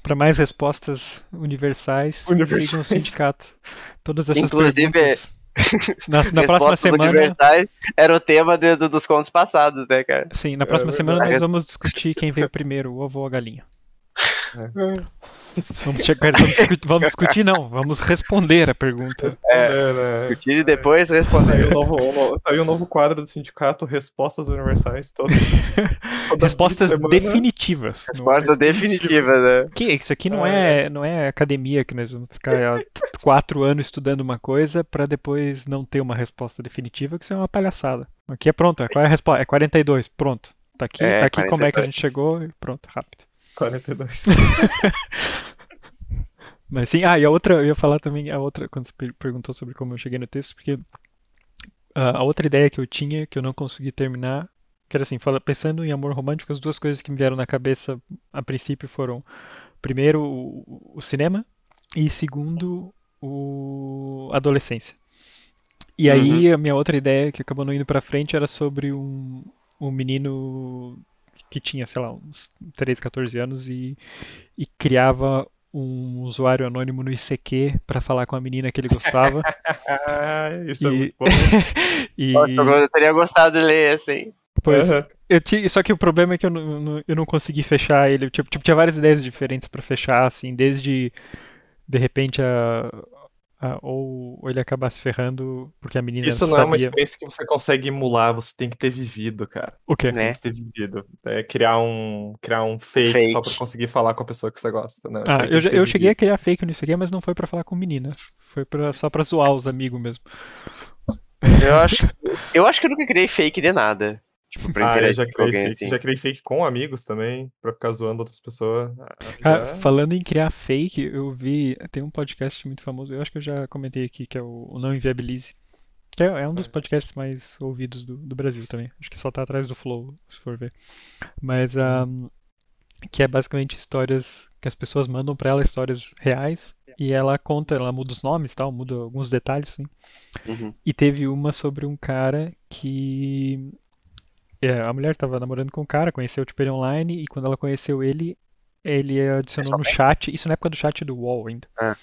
Para mais respostas universais, Universais. sigam o sindicato. Todas essas Inclusive, perguntas. Na, na próxima Respostas semana. universais era o tema de- do- dos contos passados, né, cara? Sim, na próxima É semana nós vamos discutir quem veio primeiro, o ovo ou a galinha. Vamos, chegar, vamos, discutir, vamos discutir, não, vamos responder a pergunta. É, né? Discutir e depois aí, responder. um novo, um novo- tá aí um novo quadro do sindicato, Respostas Universais. Todo, toda Respostas definitivas. Resposta definitiva, né? Que isso aqui não é, não é academia que nós vamos ficar quatro anos estudando uma coisa para depois não ter uma resposta definitiva, que isso é uma palhaçada. Aqui é pronto, qual é a resposta? É 42, pronto. Tá aqui, É, tá aqui como é que a 42. gente chegou, e pronto, rápido. 42. Mas sim, ah, e a outra, eu ia falar também, a outra, quando você per- perguntou sobre como eu cheguei no texto, porque ah, a outra ideia que eu tinha, que eu não consegui terminar, que era assim, pensando em amor romântico, as duas coisas que me vieram na cabeça a princípio foram, primeiro, o, o cinema, e segundo, o a adolescência. E aí, a minha outra ideia, que acabou não indo pra frente, era sobre um, um menino que tinha, sei lá, uns 13, 14 anos e, e criava um usuário anônimo no ICQ pra falar com a menina que ele gostava. Ah, isso é E- muito bom. e, Nossa, eu teria gostado de ler esse, hein? pois, Aham. eu ti- só que o problema é que eu não, eu não consegui fechar ele. Tipo, tipo, tinha várias ideias diferentes pra fechar, assim, desde de repente a, a- ou, ou ele acabar se ferrando porque a menina Isso não é uma sabia experiência que você consegue emular, você tem que ter vivido, cara. o quê? Né? Tem que ter vivido. É criar um, criar um fake, Fake. só pra conseguir falar com a pessoa que você gosta. Né? Ah, eu, já- eu cheguei a criar fake no ICQ, mas não foi pra falar com menina. Foi pra, só pra zoar os amigos mesmo. Eu acho, eu acho que eu nunca criei fake de nada. Tipo, pra Ah, já criei, alguém, fake, assim. já criei fake com amigos também, pra ficar zoando outras pessoas. Ah, Ah, já- falando em criar fake, eu vi. Tem um podcast muito famoso, eu acho que eu já comentei aqui, que é o, Não Inviabilize. Que é, é um dos podcasts mais ouvidos do, do Brasil também. Acho que só tá atrás do Flow, se for ver. Mas. ahm, que é basicamente histórias que as pessoas mandam pra ela, histórias reais. E ela conta, ela muda os nomes tal, muda alguns detalhes, assim. Uhum. E teve uma sobre um cara que. É, a mulher estava namorando com um cara, conheceu tipo, ele online, e quando ela conheceu ele, ele adicionou no chat, isso na época do chat do UOL ainda. Ah.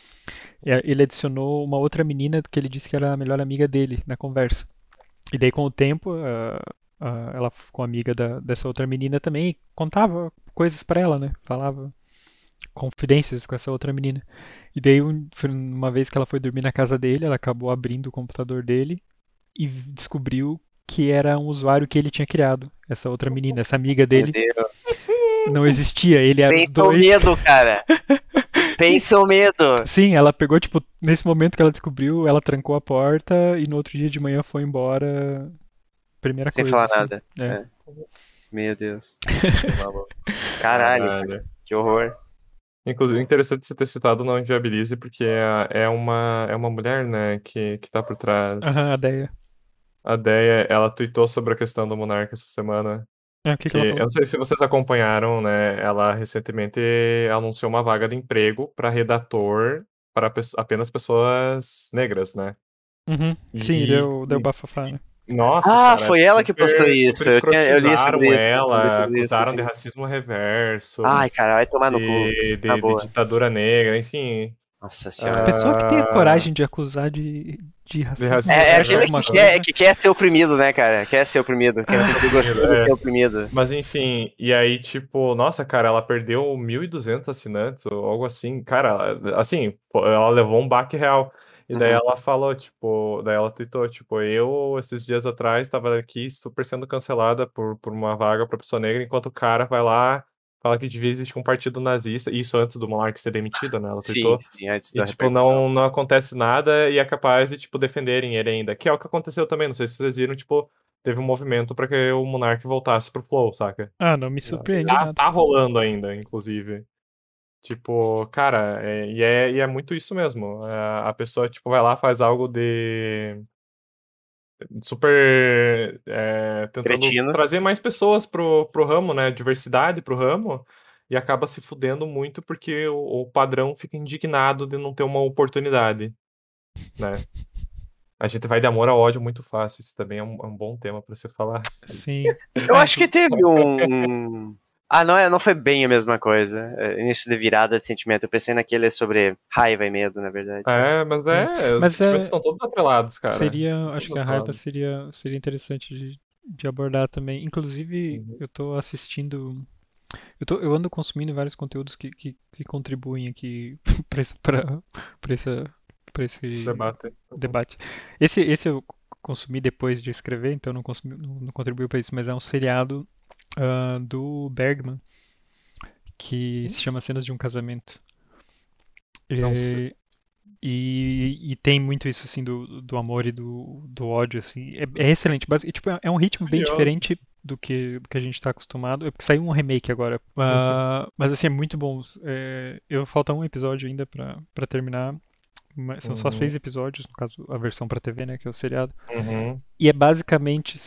É, Ele adicionou uma outra menina que ele disse que era a melhor amiga dele na conversa. E daí com o tempo, ela ficou amiga da- dessa outra menina também e contava coisas pra ela, né? Falava confidências com essa outra menina. E daí um- uma vez que ela foi dormir na casa dele, ela acabou abrindo o computador dele e descobriu que era um usuário que ele tinha criado. Essa outra menina, essa amiga dele, Meu Deus. não existia, ele era os Pensa o dois. medo, cara. Pensa o medo. Sim, ela pegou, tipo, nesse momento que ela descobriu, ela trancou a porta e no outro dia de manhã foi embora. Primeira Sem coisa. falar assim. nada. É. É. Meu Deus. Caralho, Caralho. que horror. Inclusive, interessante você ter citado o Não Inviabilize, porque é, é uma, é uma mulher, né, que, que tá por trás. Aham, a ideia. A Deia, ela tweetou sobre a questão do Monarca essa semana. É, que, que Que, eu não sei se vocês acompanharam, né? Ela recentemente anunciou uma vaga de emprego para redator para pe- apenas pessoas negras, né? Uhum. Sim, E- deu, deu e- bafafá, né? Nossa, Ah, cara, foi ela que super- postou isso. Eu tinha- eu li sobre isso, ela, li sobre isso, acusaram sim. de racismo reverso, Ai, cara, vai tomar no cu. de, de- de ditadura negra, enfim. Nossa A senhora. pessoa que tem a Ah. coragem de acusar de, de racismo. É, é Essa aquele que quer, que quer ser oprimido, né, cara? Quer ser oprimido. Quer ser gostoso é. de ser oprimido. Mas enfim, e aí, tipo, nossa, cara, ela perdeu 1.200 assinantes ou algo assim. Cara, assim, ela levou um baque real. E daí Uhum. ela falou, tipo, daí ela tweetou, tipo, eu, esses dias atrás, tava aqui super sendo cancelada por, por uma vaga pra pessoa negra, enquanto o cara vai lá, fala que devia existir um partido nazista, isso antes do Monark ser demitido, né? Ela tweetou. Sim, sim, antes E, da tipo, repercussão. não, não acontece nada e é capaz de, tipo, defenderem ele ainda. Que é o que aconteceu também, não sei se vocês viram, tipo, teve um movimento pra que o Monark voltasse pro Flow, saca? Ah, não me surpreende Tá, nada. tá rolando ainda, inclusive. Tipo, cara, é, e, é, e é muito isso mesmo. A, a pessoa, tipo, vai lá, faz algo de. Super. É, tentando Cretino. trazer mais pessoas pro, pro ramo, né? Diversidade pro ramo. E acaba se fudendo muito porque o, o padrão fica indignado de não ter uma oportunidade, né? A gente vai de amor a ódio muito fácil. Isso também é um, é um bom tema pra você falar. Sim. Eu acho que teve um. Ah, não, é, não foi bem a mesma coisa. É, Início de virada de sentimento. Eu pensei naquele sobre raiva e medo, na verdade. É, mas é. Os Mas sentimentos é- estão todos atrelados, cara. Seria, acho que a raiva seria, seria interessante de, de abordar também. Inclusive, Uhum. eu tô assistindo. Eu, tô, eu ando consumindo vários conteúdos que, que, que contribuem aqui para esse, pra, pra essa, pra esse Debate. debate. Esse, esse eu consumi depois de escrever, então não, consumi, não, não contribuiu para isso, mas é um seriado ah, do Bergman que se chama Cenas de um Casamento. Não É, sei. e, e tem muito isso assim do, do amor e do, do ódio assim. É, é excelente, basi- tipo, é- é um ritmo bem diferente do que, do que a gente está acostumado. É porque saiu um remake agora, Ah, mas assim é muito bom. É, eu falta um episódio ainda pra para terminar. mas São só Uhum. seis episódios, no caso a versão pra TV, né, que é o seriado. Uhum. E é basicamente,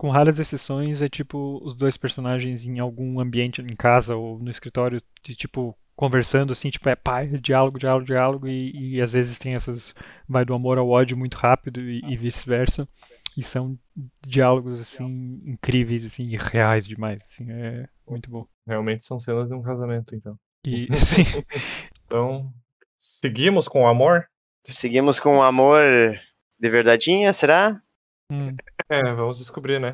com raras exceções, é tipo os dois personagens em algum ambiente, em casa ou no escritório, de, tipo, conversando assim, tipo, é pai, diálogo, diálogo, diálogo, e, e às vezes tem essas. vai do amor ao ódio muito rápido e, e vice-versa. E são diálogos assim incríveis, assim, e reais demais, assim, é muito bom. Realmente são cenas de um casamento, então. E sim, Então, seguimos com o amor? Seguimos com o amor de verdadeinha, será? hum, É, vamos descobrir, né?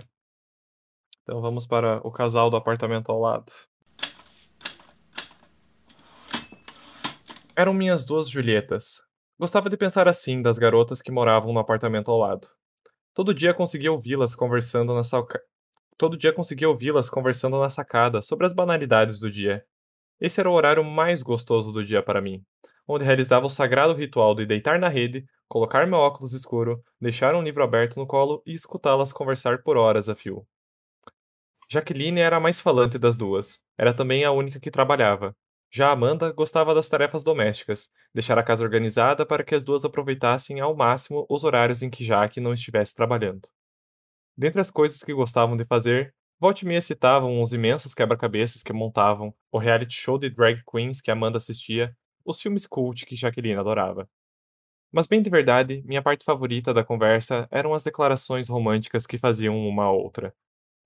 Então vamos para o casal do apartamento ao lado. Eram minhas duas Julietas. Gostava de pensar assim das garotas que moravam no apartamento ao lado. Todo dia conseguia ouvi-las conversando na. Todo dia conseguia ouvi-las conversando na sacada sobre as banalidades do dia. Esse era o horário mais gostoso do dia para mim, onde realizava o sagrado ritual de deitar na rede, colocar meu óculos escuro, deixar um livro aberto no colo e escutá-las conversar por horas a fio. Jaqueline era a mais falante das duas. Era também a única que trabalhava. Já Amanda gostava das tarefas domésticas, deixar a casa organizada para que as duas aproveitassem ao máximo os horários em que Jaque não estivesse trabalhando. Dentre as coisas que gostavam de fazer, volte e meia citavam os imensos quebra-cabeças que montavam, o reality show de drag queens que Amanda assistia, os filmes cult que Jaqueline adorava. Mas bem de verdade, minha parte favorita da conversa eram as declarações românticas que faziam uma à outra.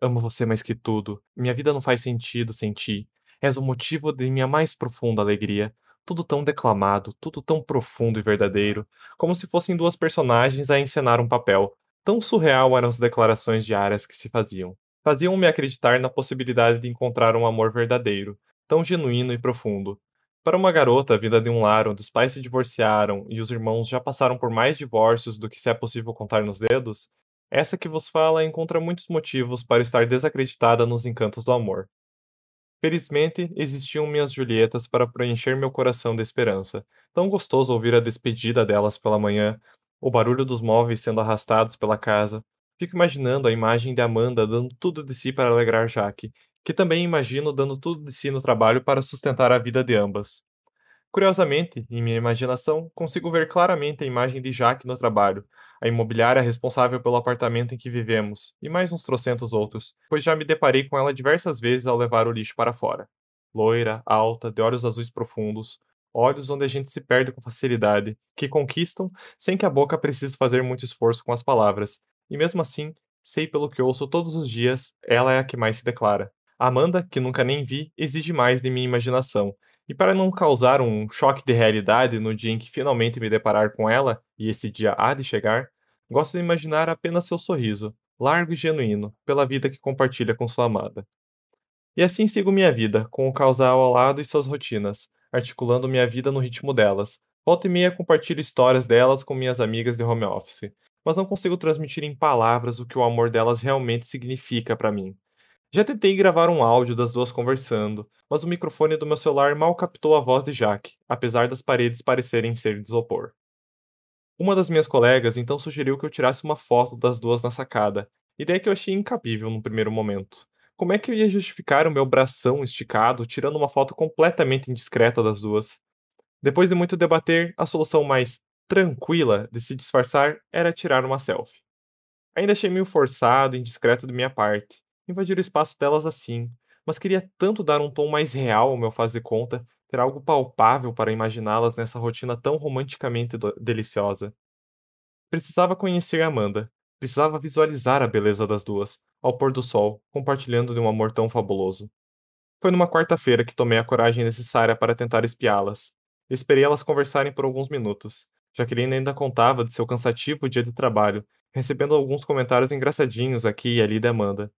Amo você mais que tudo. Minha vida não faz sentido sem ti. És o motivo de minha mais profunda alegria. Tudo tão declamado, tudo tão profundo e verdadeiro, como se fossem duas personagens a encenar um papel. Tão surreal eram as declarações diárias que se faziam. Faziam-me acreditar na possibilidade de encontrar um amor verdadeiro, tão genuíno e profundo. Para uma garota vinda de um lar onde os pais se divorciaram e os irmãos já passaram por mais divórcios do que se é possível contar nos dedos, essa que vos fala encontra muitos motivos para estar desacreditada nos encantos do amor. Felizmente, existiam minhas Julietas para preencher meu coração de esperança. Tão gostoso ouvir a despedida delas pela manhã, o barulho dos móveis sendo arrastados pela casa. Fico imaginando a imagem de Amanda dando tudo de si para alegrar Jaque, que também imagino dando tudo de si no trabalho para sustentar a vida de ambas. Curiosamente, em minha imaginação, consigo ver claramente a imagem de Jaque no trabalho, a imobiliária responsável pelo apartamento em que vivemos, e mais uns trocentos outros, pois já me deparei com ela diversas vezes ao levar o lixo para fora. Loira, alta, de olhos azuis profundos, olhos onde a gente se perde com facilidade, que conquistam sem que a boca precise fazer muito esforço com as palavras, e mesmo assim, sei pelo que ouço todos os dias, ela é a que mais se declara. Amanda, que nunca nem vi, exige mais de minha imaginação, e para não causar um choque de realidade no dia em que finalmente me deparar com ela, e esse dia há de chegar, gosto de imaginar apenas seu sorriso, largo e genuíno, pela vida que compartilha com sua amada. E assim sigo minha vida, com o casal ao lado e suas rotinas, articulando minha vida no ritmo delas. Volta e meia compartilho histórias delas com minhas amigas de home office, mas não consigo transmitir em palavras o que o amor delas realmente significa para mim. Já tentei gravar um áudio das duas conversando, mas o microfone do meu celular mal captou a voz de Jaque, apesar das paredes parecerem ser de isopor. Uma das minhas colegas então sugeriu que eu tirasse uma foto das duas na sacada, ideia que eu achei incabível no primeiro momento. Como é que eu ia justificar o meu bração esticado tirando uma foto completamente indiscreta das duas? Depois de muito debater, a solução mais tranquila de se disfarçar era tirar uma selfie. Ainda achei meio forçado e indiscreto de minha parte, invadir o espaço delas assim, mas queria tanto dar um tom mais real ao meu fazer conta, ter algo palpável para imaginá-las nessa rotina tão romanticamente deliciosa. Precisava conhecer Amanda, precisava visualizar a beleza das duas, ao pôr do sol, compartilhando de um amor tão fabuloso. Foi numa quarta-feira que tomei a coragem necessária para tentar espiá-las. Esperei elas conversarem por alguns minutos. Jaqueline ainda contava de seu cansativo dia de trabalho, recebendo alguns comentários engraçadinhos aqui e ali de Amanda.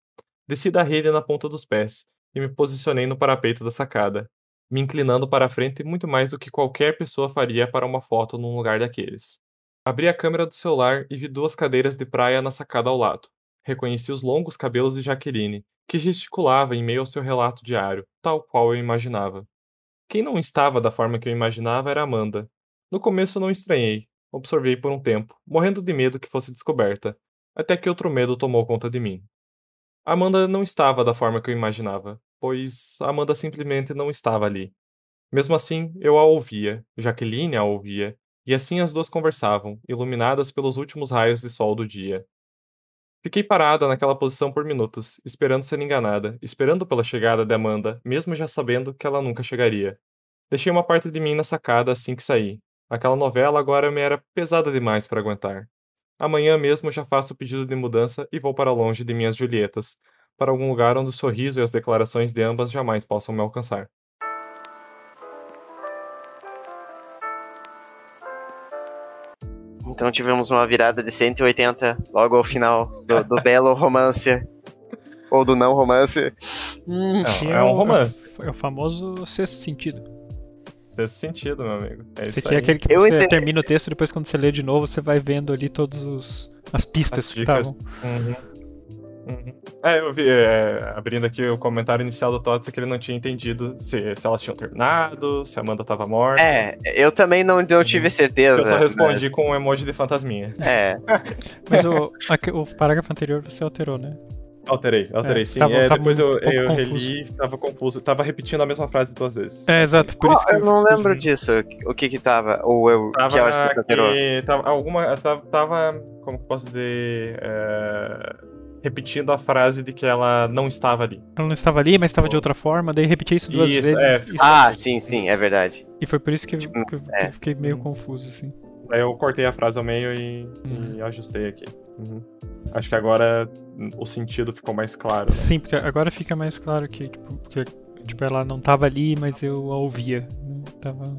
Desci da rede na ponta dos pés e me posicionei no parapeito da sacada, me inclinando para a frente muito mais do que qualquer pessoa faria para uma foto num lugar daqueles. Abri a câmera do celular e vi duas cadeiras de praia na sacada ao lado. Reconheci os longos cabelos de Jaqueline, que gesticulava em meio ao seu relato diário, tal qual eu imaginava. Quem não estava da forma que eu imaginava era Amanda. No começo não estranhei, observei por um tempo, morrendo de medo que fosse descoberta, até que outro medo tomou conta de mim. Amanda não estava da forma que eu imaginava, pois Amanda simplesmente não estava ali. Mesmo assim, eu a ouvia, Jaqueline a ouvia, e assim as duas conversavam, iluminadas pelos últimos raios de sol do dia. Fiquei parada naquela posição por minutos, esperando ser enganada, esperando pela chegada de Amanda, mesmo já sabendo que ela nunca chegaria. Deixei uma parte de mim na sacada assim que saí. Aquela novela agora me era pesada demais para aguentar. Amanhã mesmo já faço o pedido de mudança e vou para longe de minhas Julietas, para algum lugar onde o sorriso e as declarações de ambas jamais possam me alcançar. Então tivemos uma virada de 180 logo ao final do, do belo romance. Ou do não romance. Hum, é, é, um romance. É o famoso sexto sentido. Sexto sentido, meu amigo. É Esse isso aqui aí. é aquele que Eu você entendi. termina o texto, depois quando você lê de novo, você vai vendo ali todas os, as pistas As que estavam. Uhum. Uhum. É, eu vi, é, abrindo aqui o comentário inicial do Tots, é que ele não tinha entendido se, se elas tinham terminado, se a Amanda tava morta. É, eu também não, não tive certeza. eu só respondi mas- com um emoji de fantasminha. É, Mas o, o parágrafo anterior você alterou, né? Alterei, alterei É, sim. tava- É, tava depois eu, um pouco eu confuso. reli, tava confuso. Tava repetindo a mesma frase duas vezes. É, exato, por Qual- isso que eu não lembro disso. O que que tava? Ou eu. Tava, que horas que alterou? que- tava alguma. Tava, tava, como que eu posso dizer? é, repetindo a frase de que ela não estava ali. Ela não estava ali, mas estava de outra forma, daí repeti isso duas Isso, vezes. é, Ah, sim, sim, é verdade. E foi por isso que, eu- Tipo, que eu é. fiquei meio Uhum. confuso, assim. Daí eu cortei a frase ao meio e, Uhum. e ajustei aqui. Uhum. Acho que agora o sentido ficou mais claro. Né? Sim, porque agora fica mais claro que, tipo, porque, tipo, ela não tava ali, mas eu a ouvia. né? Tava...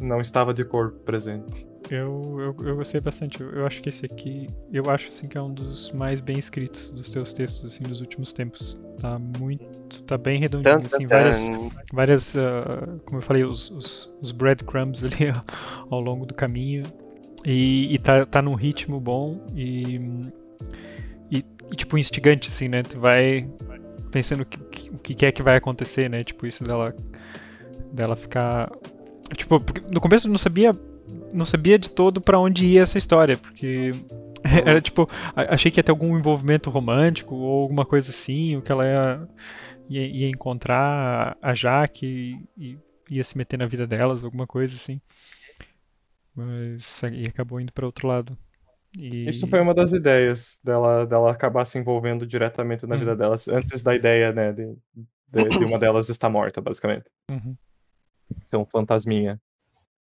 Não estava de corpo presente. Eu, eu, eu gostei bastante. Eu, eu acho que esse aqui, eu acho assim que é um dos mais bem escritos dos teus textos assim dos últimos tempos. Tá muito, tá bem redondinho assim, várias, várias, ah, como eu falei, os, os, os breadcrumbs ali ao longo do caminho. E, e tá, tá num ritmo bom e, e, e, tipo instigante assim, né? Tu vai pensando o que, que que é que vai acontecer, né? Tipo isso dela dela ficar tipo, no começo eu não sabia não sabia de todo pra onde ia essa história, porque era tipo, a- achei que ia ter algum envolvimento romântico ou alguma coisa assim, o que ela ia, ia, ia encontrar a Jaque e, ia se meter na vida delas, alguma coisa assim. Mas e acabou indo pra outro lado. E... Isso foi uma das ideias dela, dela acabar se envolvendo diretamente na Hum. vida delas, antes da ideia, né, de, de, de uma delas estar morta, basicamente. Uhum. Ser um fantasminha.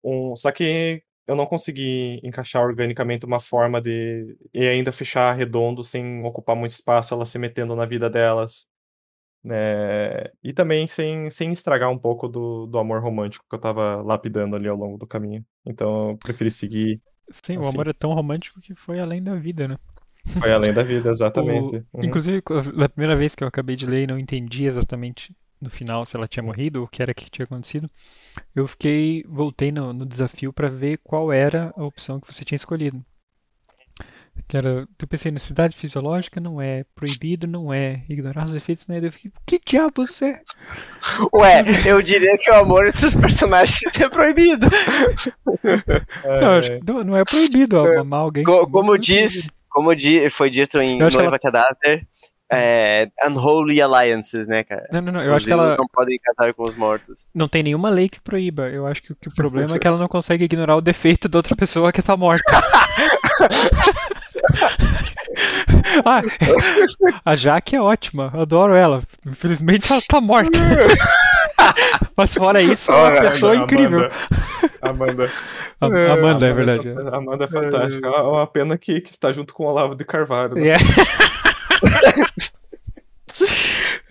Um, só que eu não consegui encaixar organicamente uma forma de. e ainda fechar redondo sem ocupar muito espaço, ela se metendo na vida delas. Né? E também sem, sem estragar um pouco do, do amor romântico que eu tava lapidando ali ao longo do caminho. Então eu preferi seguir. Sim, o assim. amor é tão romântico que foi além da vida, né? Foi além da vida, exatamente. O- Uhum. Inclusive, a primeira vez que eu acabei de ler e não entendi exatamente no final se ela tinha morrido ou o que era que tinha acontecido, eu fiquei, voltei no, no desafio para ver qual era a opção que você tinha escolhido. Que era, eu pensei, necessidade fisiológica não é, proibido não é, ignorar os efeitos não é. Eu fiquei, que diabo você? Ué, eu diria que o amor entre os personagens é proibido. É, Não, acho que não, não é proibido ó, amar alguém. Co- Não como é diz, proibido. como di- foi dito em Noiva ela- Cadáver, é, unholy alliances, né, cara? Não, não, não. Eu os acho que ela não podem casar com os mortos. não tem nenhuma lei que proíba. Eu acho que, o- que o problema é que ela não consegue ignorar o defeito da outra pessoa que tá morta. ah, a Jaque é ótima, adoro ela. Infelizmente ela tá morta. Mas fora isso, é uma pessoa Amanda, incrível. Amanda. A- Amanda, é verdade. é. Amanda é fantástica. É uma pena que, que está junto com o Olavo de Carvalho. né?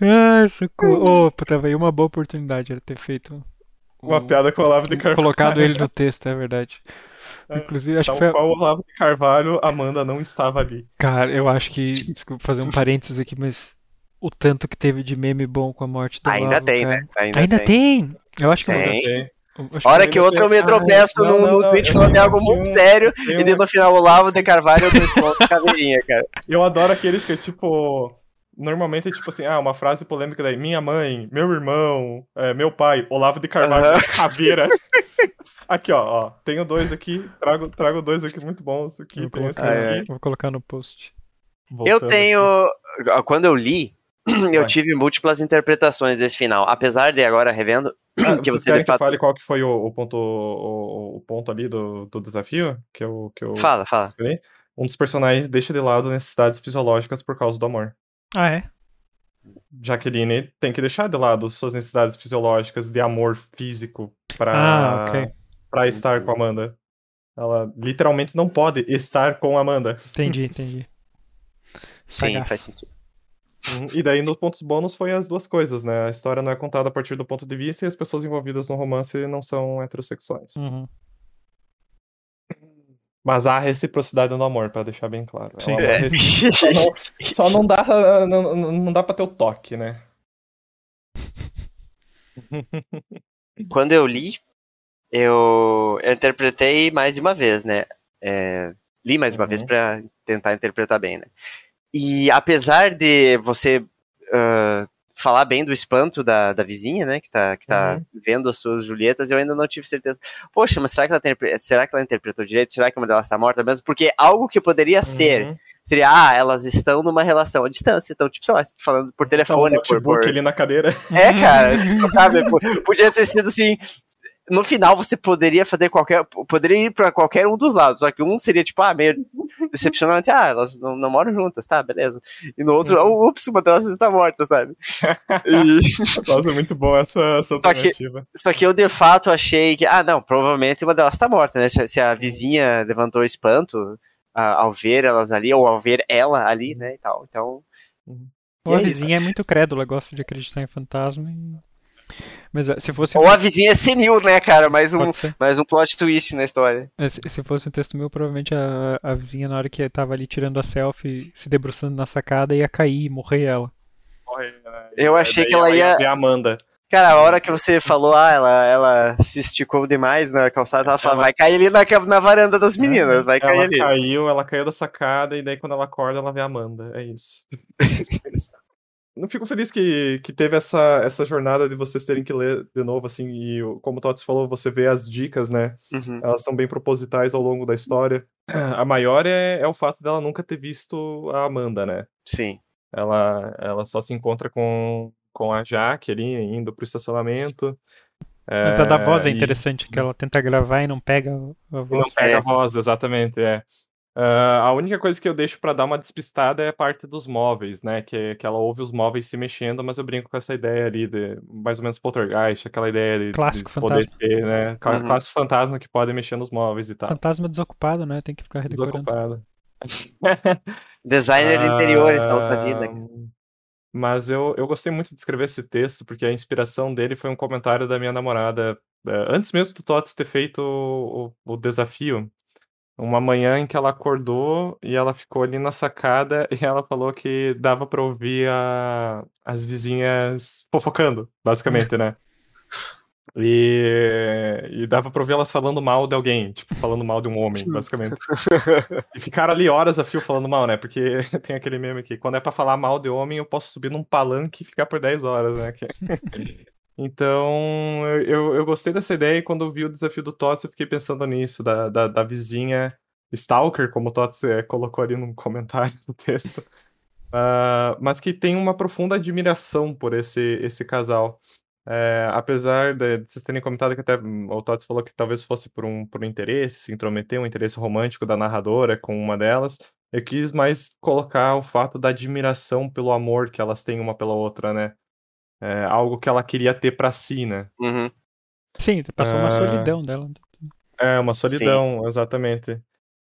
Ai, socorro. Oh, puta, veio uma boa oportunidade era ter feito. Uma um- piada com o Olavo de Carvalho. Colocado ele no texto, é verdade. É, Inclusive, acho Tal que foi. qual o Olavo de Carvalho, Amanda não estava ali. Cara, eu acho que. Desculpa fazer um parênteses aqui, mas. O tanto que teve de meme bom com a morte do Ainda Olavo, tem, cara. né? Ainda, Ainda tem. tem! Eu acho que. Tem. Eu acho que Hora eu que vou- outra eu me tropeço não, tweet eu falando de algo eu muito sério e daí um- no final Olavo de Carvalho dois pontos caveirinha, cara. Eu adoro aqueles que é tipo. Normalmente é tipo assim, ah, uma frase polêmica daí. Minha mãe, meu irmão, é, meu pai, Olavo de Carvalho, Aham. caveira. aqui, ó, ó. Tenho dois aqui, trago, trago dois aqui muito bons aqui. Vou colocar, Ah, é. aqui. vou colocar no post. Eu Voltando tenho. Quando eu li, eu tive múltiplas interpretações desse final. Apesar de agora revendo, que você querem de que eu fato. fale qual que foi o, o ponto, o, o ponto ali do, do desafio? Que eu, que eu Fala, fala. Um dos personagens deixa de lado necessidades fisiológicas por causa do amor. Ah, é? Jaqueline tem que deixar de lado suas necessidades fisiológicas de amor físico pra, Ah, ok. pra estar com a Amanda. Ela literalmente não pode estar com a Amanda. Entendi, entendi. Sim, faz sentido. Uhum. E daí nos pontos bônus foi as duas coisas, né? A história não é contada a partir do ponto de vista e as pessoas envolvidas no romance não são heterossexuais. Uhum. Mas há reciprocidade no amor, pra deixar bem claro. É Sim. É. Só não, só não dá, não, não- dá pra ter o toque, né? Quando eu li, eu, eu interpretei mais de uma vez, né? É, li mais uma Uhum. vez pra tentar interpretar bem, né? E apesar de você ah, falar bem do espanto da, da vizinha, né? Que tá, que tá Uhum. vendo as suas Julietas, eu ainda não tive certeza. Poxa, mas será que ela, tem, será que ela interpretou direito? Será que uma delas tá morta mesmo? Porque algo que poderia ser Uhum. seria, ah, elas estão numa relação à distância, então, tipo, sei lá, falando por Tá um telefone, por, por, ali na cadeira. é, cara, sabe? po- Podia ter sido assim. No final você poderia fazer qualquer. Poderia ir pra qualquer um dos lados. Só que um seria, tipo, ah, meio decepcionante. Ah, elas não, não moram juntas, tá, beleza. E no outro, Uhum. ups, uma delas está morta, sabe? E- Nossa, é muito bom essa, essa Só que- alternativa. só que eu de fato achei que. Ah, não, provavelmente uma delas tá morta, né? Se, se a vizinha levantou espanto ah, ao ver elas ali, ou ao ver ela ali, né? E tal. Então. A E é isso. vizinha é muito crédula, gosta de acreditar em fantasma. e- Mas é, se fosse. Ou a vizinha é senil, né, cara? Mais um, mais um plot twist na história. É, Se se fosse um texto meu, provavelmente a, a vizinha, na hora que tava ali tirando a selfie, se debruçando na sacada, ia cair e morrer ela. Eu achei que ela ia- ver a Amanda. Cara, a hora que você falou, ah, ela, ela se esticou demais na calçada, ela falou, Ela- vai cair ali na, na varanda das meninas, vai cair ela ali. caiu, ela caiu da sacada e daí quando ela acorda ela vê a Amanda. É isso. Não fico feliz que, que teve essa, essa jornada de vocês terem que ler de novo, assim, e como o Tots falou, você vê as dicas, né? Uhum. Elas são bem propositais ao longo da história. A maior é, é o fato dela nunca ter visto a Amanda, né? Sim. Ela, ela só se encontra com, com a Jaque ali, indo pro estacionamento. Mas a da voz é e- interessante, que ela tenta gravar e não pega a E voz. não pega É. a voz, exatamente, é. Ah, a única coisa que eu deixo pra dar uma despistada é a parte dos móveis, né? Que, que ela ouve os móveis se mexendo, mas eu brinco com essa ideia ali de mais ou menos poltergeist, aquela ideia de, de Clássico poder fantasma. ter, né? Uhum. Clássico fantasma que pode mexer nos móveis e tal. Fantasma desocupado, né? Tem que ficar redecorando. Desocupado. Designer de interiores da outra vida. Ah, Mas eu, eu gostei muito de escrever esse texto, porque a inspiração dele foi um comentário da minha namorada, eh, antes mesmo do Tots ter feito o- o desafio. Uma manhã em que ela acordou e ela ficou ali na sacada e ela falou que dava pra ouvir a- as vizinhas fofocando, basicamente, né? E, e dava pra ouvir elas falando mal de alguém, tipo, falando mal de um homem, basicamente. E ficaram ali horas a fio falando mal, né? Porque tem aquele meme que quando é pra falar mal de homem, eu posso subir num palanque e ficar por 10 horas, né? Então, eu, eu, gostei dessa ideia e quando eu vi o desafio do Tots, eu fiquei pensando nisso, da, da, da vizinha Stalker, como o Tots eh, colocou ali no comentário do texto. Uh, mas que tem uma profunda admiração por esse, esse casal. É, apesar de, de, vocês terem comentado que até o Tots falou que talvez fosse por um, por um interesse, se intrometer, um interesse romântico da narradora com uma delas, eu quis mais colocar o fato da admiração pelo amor que elas têm uma pela outra, né? É, algo que ela queria ter para si, né? Uhum. Sim, passou uma uh, solidão dela. É, uma solidão, Sim. exatamente.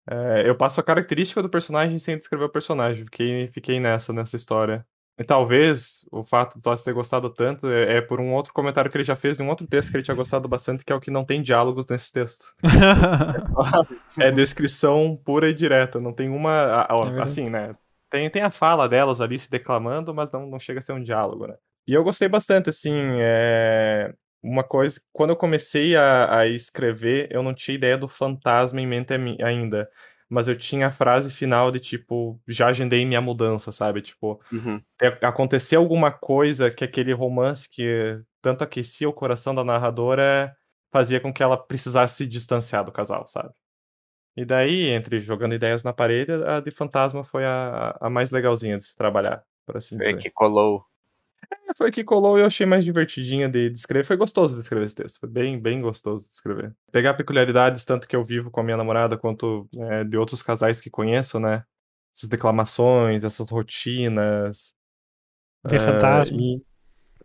É, eu passo a característica do personagem sem descrever o personagem. Fiquei, fiquei nessa, nessa história. E talvez o fato de Toss ter gostado tanto é, é, por um outro comentário que ele já fez em um outro texto que ele tinha gostado bastante, que é o que não tem diálogos nesse texto. é descrição pura e direta, não tem uma. É assim, né? Tem, tem a fala delas ali se declamando, mas não, não chega a ser um diálogo, né? E eu gostei bastante, assim. É... Uma coisa, quando eu comecei a, a escrever, eu não tinha ideia do fantasma em mente ainda mas eu tinha a frase final de tipo, já agendei minha mudança, sabe? Tipo, uhum. aconteceu alguma coisa que aquele romance que tanto aquecia o coração da narradora fazia com que ela precisasse se distanciar do casal, sabe? E daí, entre jogando ideias na parede, a de fantasma foi a, a mais legalzinha de se trabalhar, por assim dizer. que colou. É, foi que colou e eu achei mais divertidinha de, de, escrever. Foi gostoso de escrever esse texto. Foi bem, bem gostoso de escrever. Pegar peculiaridades, tanto que eu vivo com a minha namorada, quanto é, de outros casais que conheço, né? Essas declamações, essas rotinas. Ver é, fantasma. E,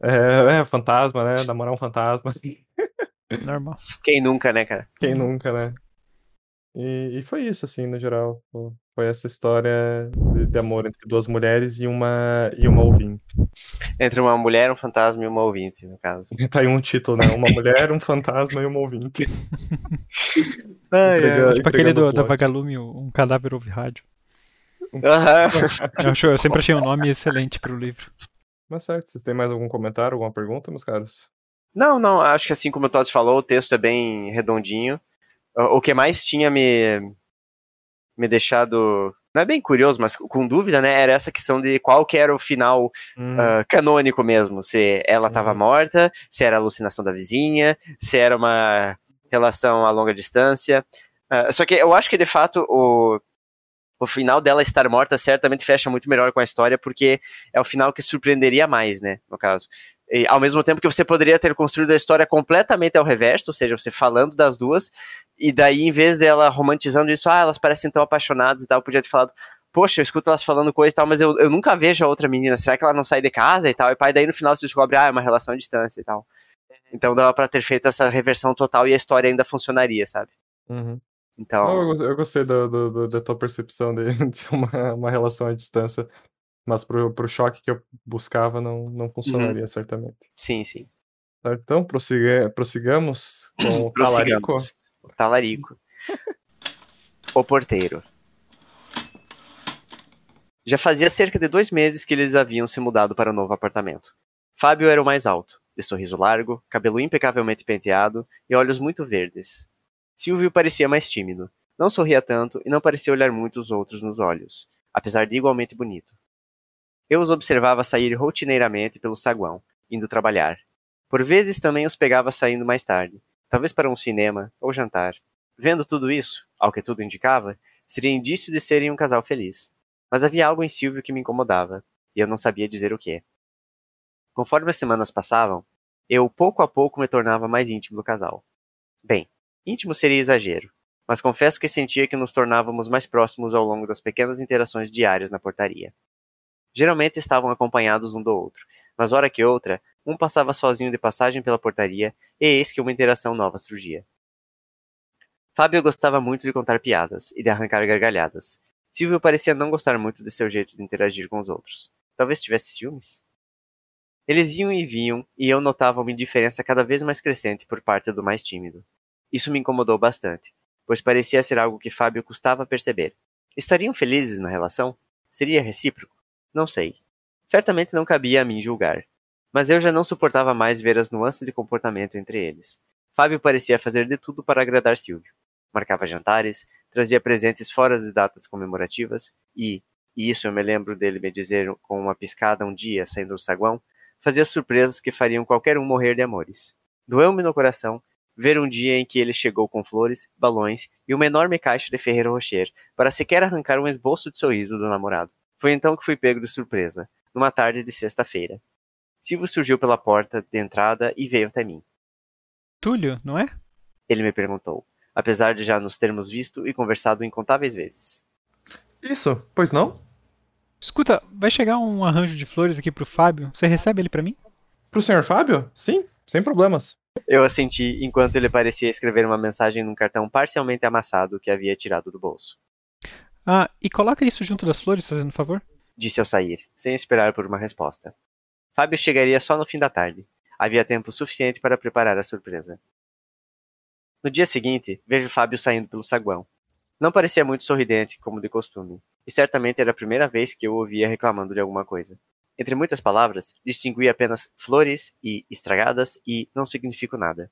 é, é, fantasma, né? Namorar um fantasma. Normal. Quem nunca, né, cara? Quem nunca, né? E, e foi isso, assim, no geral. Foi essa história de, amor entre duas mulheres e uma, e uma ouvinte. Entre uma mulher, um fantasma e uma ouvinte, no caso. Tá aí um título, né? Uma mulher, um fantasma e uma ouvinte. ah, é. Tipo aquele do, da Vagalume, um cadáver ouve rádio. Uhum. Eu, acho, eu sempre achei um nome excelente pro livro. Mas certo, vocês têm mais algum comentário, alguma pergunta, meus caros? Não, não, acho que assim como o Todd falou, o texto é bem redondinho o que mais tinha me, me deixado, não é bem curioso, mas com dúvida, né, era essa questão de qual que era o final hum. uh, canônico mesmo, se ela estava hum. morta, se era alucinação da vizinha, se era uma relação a longa distância, uh, só que eu acho que de fato o o final dela estar morta certamente fecha muito melhor com a história, porque é o final que surpreenderia mais, né, no caso. E, ao mesmo tempo que você poderia ter construído a história completamente ao reverso, ou seja, você falando das duas, e daí, em vez dela romantizando isso, ah, elas parecem tão apaixonadas e tal, podia ter falado, poxa, eu escuto elas falando coisa e tal, mas eu, eu nunca vejo a outra menina, será que ela não sai de casa e tal? E pai, daí no final você descobre, ah, é uma relação à distância e tal. Então dava pra ter feito essa reversão total e a história ainda funcionaria, sabe? Uhum. Então... eu, eu, gostei do, do, do, da tua percepção de, de ser uma, uma relação à distância. Mas pro, pro choque que eu buscava não, não funcionaria, uhum. certamente. Sim, sim. Então, prossiga, prossigamos com o talarico. Talarico. o porteiro. Já fazia cerca de dois meses que eles haviam se mudado para o novo apartamento. Fábio era o mais alto, de sorriso largo, cabelo impecavelmente penteado e olhos muito verdes. Silvio parecia mais tímido. Não sorria tanto e não parecia olhar muito os outros nos olhos, apesar de igualmente bonito. Eu os observava sair rotineiramente pelo saguão, indo trabalhar. Por vezes também os pegava saindo mais tarde, talvez para um cinema ou jantar. Vendo tudo isso, ao que tudo indicava, seria indício de serem um casal feliz. Mas havia algo em Silvio que me incomodava, e eu não sabia dizer o que. Conforme as semanas passavam, eu pouco a pouco me tornava mais íntimo do casal. Bem, íntimo seria exagero, mas confesso que sentia que nos tornávamos mais próximos ao longo das pequenas interações diárias na portaria. Geralmente estavam acompanhados um do outro, mas hora que outra, um passava sozinho de passagem pela portaria, e eis que uma interação nova surgia. Fábio gostava muito de contar piadas e de arrancar gargalhadas. Silvio parecia não gostar muito de seu jeito de interagir com os outros. Talvez tivesse ciúmes? Eles iam e vinham, e eu notava uma indiferença cada vez mais crescente por parte do mais tímido. Isso me incomodou bastante, pois parecia ser algo que Fábio custava perceber. Estariam felizes na relação? Seria recíproco? Não sei. Certamente não cabia a mim julgar. Mas eu já não suportava mais ver as nuances de comportamento entre eles. Fábio parecia fazer de tudo para agradar Silvio. Marcava jantares, trazia presentes fora de datas comemorativas e, e isso eu me lembro dele me dizer com uma piscada um dia saindo do saguão, fazia surpresas que fariam qualquer um morrer de amores. Doeu-me no coração ver um dia em que ele chegou com flores, balões e uma enorme caixa de Ferreiro Rocher para sequer arrancar um esboço de sorriso do namorado. Foi então que fui pego de surpresa, numa tarde de sexta-feira. Silvio surgiu pela porta de entrada e veio até mim. Túlio, não é? Ele me perguntou, apesar de já nos termos visto e conversado incontáveis vezes. Isso, pois não? Escuta, vai chegar um arranjo de flores aqui pro Fábio. Você recebe ele para mim? Pro senhor Fábio? Sim, sem problemas. Eu assenti enquanto ele parecia escrever uma mensagem num cartão parcialmente amassado que havia tirado do bolso. Ah, e coloca isso junto das flores, fazendo favor? Disse ao sair, sem esperar por uma resposta. Fábio chegaria só no fim da tarde. Havia tempo suficiente para preparar a surpresa. No dia seguinte, vejo Fábio saindo pelo saguão. Não parecia muito sorridente, como de costume, e certamente era a primeira vez que eu o ouvia reclamando de alguma coisa. Entre muitas palavras, distingui apenas flores e estragadas e não significo nada.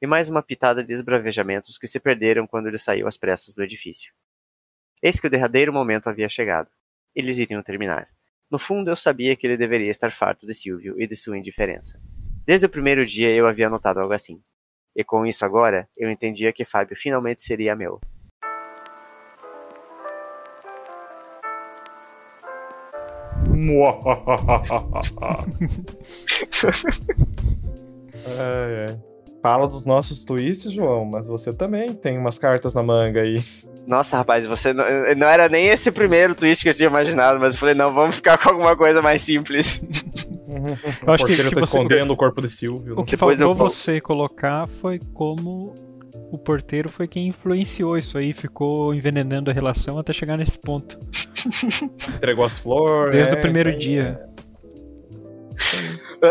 E mais uma pitada de esbravejamentos que se perderam quando ele saiu às pressas do edifício. Eis que o derradeiro momento havia chegado. Eles iriam terminar. No fundo, eu sabia que ele deveria estar farto de Silvio e de sua indiferença. Desde o primeiro dia eu havia notado algo assim. E com isso agora, eu entendia que Fábio finalmente seria meu. é, é. Fala dos nossos twists, João, mas você também tem umas cartas na manga aí. Nossa, rapaz, você não, não era nem esse primeiro twist que eu tinha imaginado, mas eu falei, não, vamos ficar com alguma coisa mais simples. eu acho que, que tá você... escondendo o corpo de Silvio. O que Depois faltou eu... você colocar foi como o porteiro foi quem influenciou isso aí, ficou envenenando a relação até chegar nesse ponto. Entregou as flores. Desde é, o primeiro dia.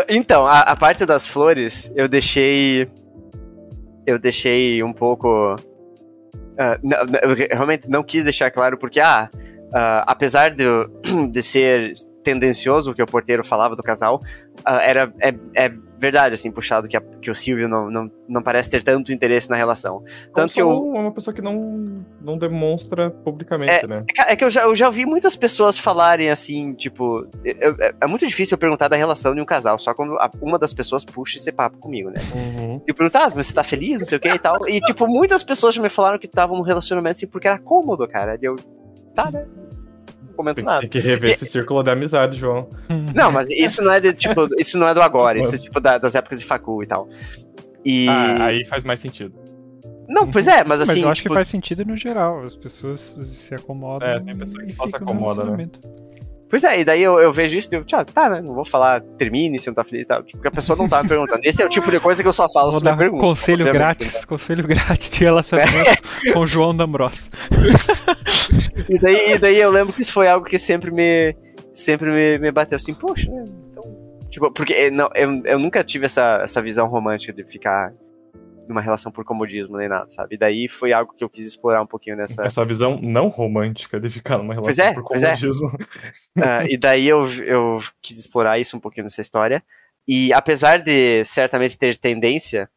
Então, a, a, parte das flores, eu deixei. Eu deixei um pouco. Eu realmente não quis deixar claro, porque, ah, uh, apesar de, de ser tendencioso o que o porteiro falava do casal, uh, era, é, é verdade, assim, puxado que, a, que o Silvio não, não, não parece ter tanto interesse na relação. Tanto que eu... é uma pessoa que não, não demonstra publicamente, é, né? É que eu já, eu já ouvi muitas pessoas falarem assim, tipo, é, é muito difícil eu perguntar da relação de um casal, só quando a, uma das pessoas puxa esse papo comigo, né? Uhum. E perguntar, ah, você tá feliz, não sei o que e tal. E, tipo, muitas pessoas já me falaram que estavam no relacionamento assim porque era cômodo, cara. E eu, tá, né? Comento nada. Tem que rever e... esse círculo de amizade, João. Não, mas isso não é de, tipo, isso não é do agora, isso é tipo da, das épocas de facul e tal. E... Ah, aí faz mais sentido. Não, pois é, mas assim. Mas eu acho tipo... que faz sentido no geral. As pessoas se acomodam. É, tem pessoas que só se acomodam, né? Pois é, e daí eu, eu vejo isso e eu, tchau, tá, né? Não vou falar termine se não tá feliz e tal. Porque a pessoa não tá me perguntando. Esse é o tipo de coisa que eu só falo vou se me pergunta. Conselho grátis, conselho grátis de relacionamento com o João D'Ambros. e, daí, e daí eu lembro que isso foi algo que sempre me. Sempre me, me bateu assim, poxa, né? Então. Tipo, porque eh, não, eu, eu nunca tive essa, essa visão romântica de ficar numa relação por comodismo nem nada, sabe? E daí foi algo que eu quis explorar um pouquinho nessa. Essa visão não romântica de ficar numa relação é, por comodismo. É. uh, e daí eu, eu quis explorar isso um pouquinho nessa história. E apesar de certamente ter tendência,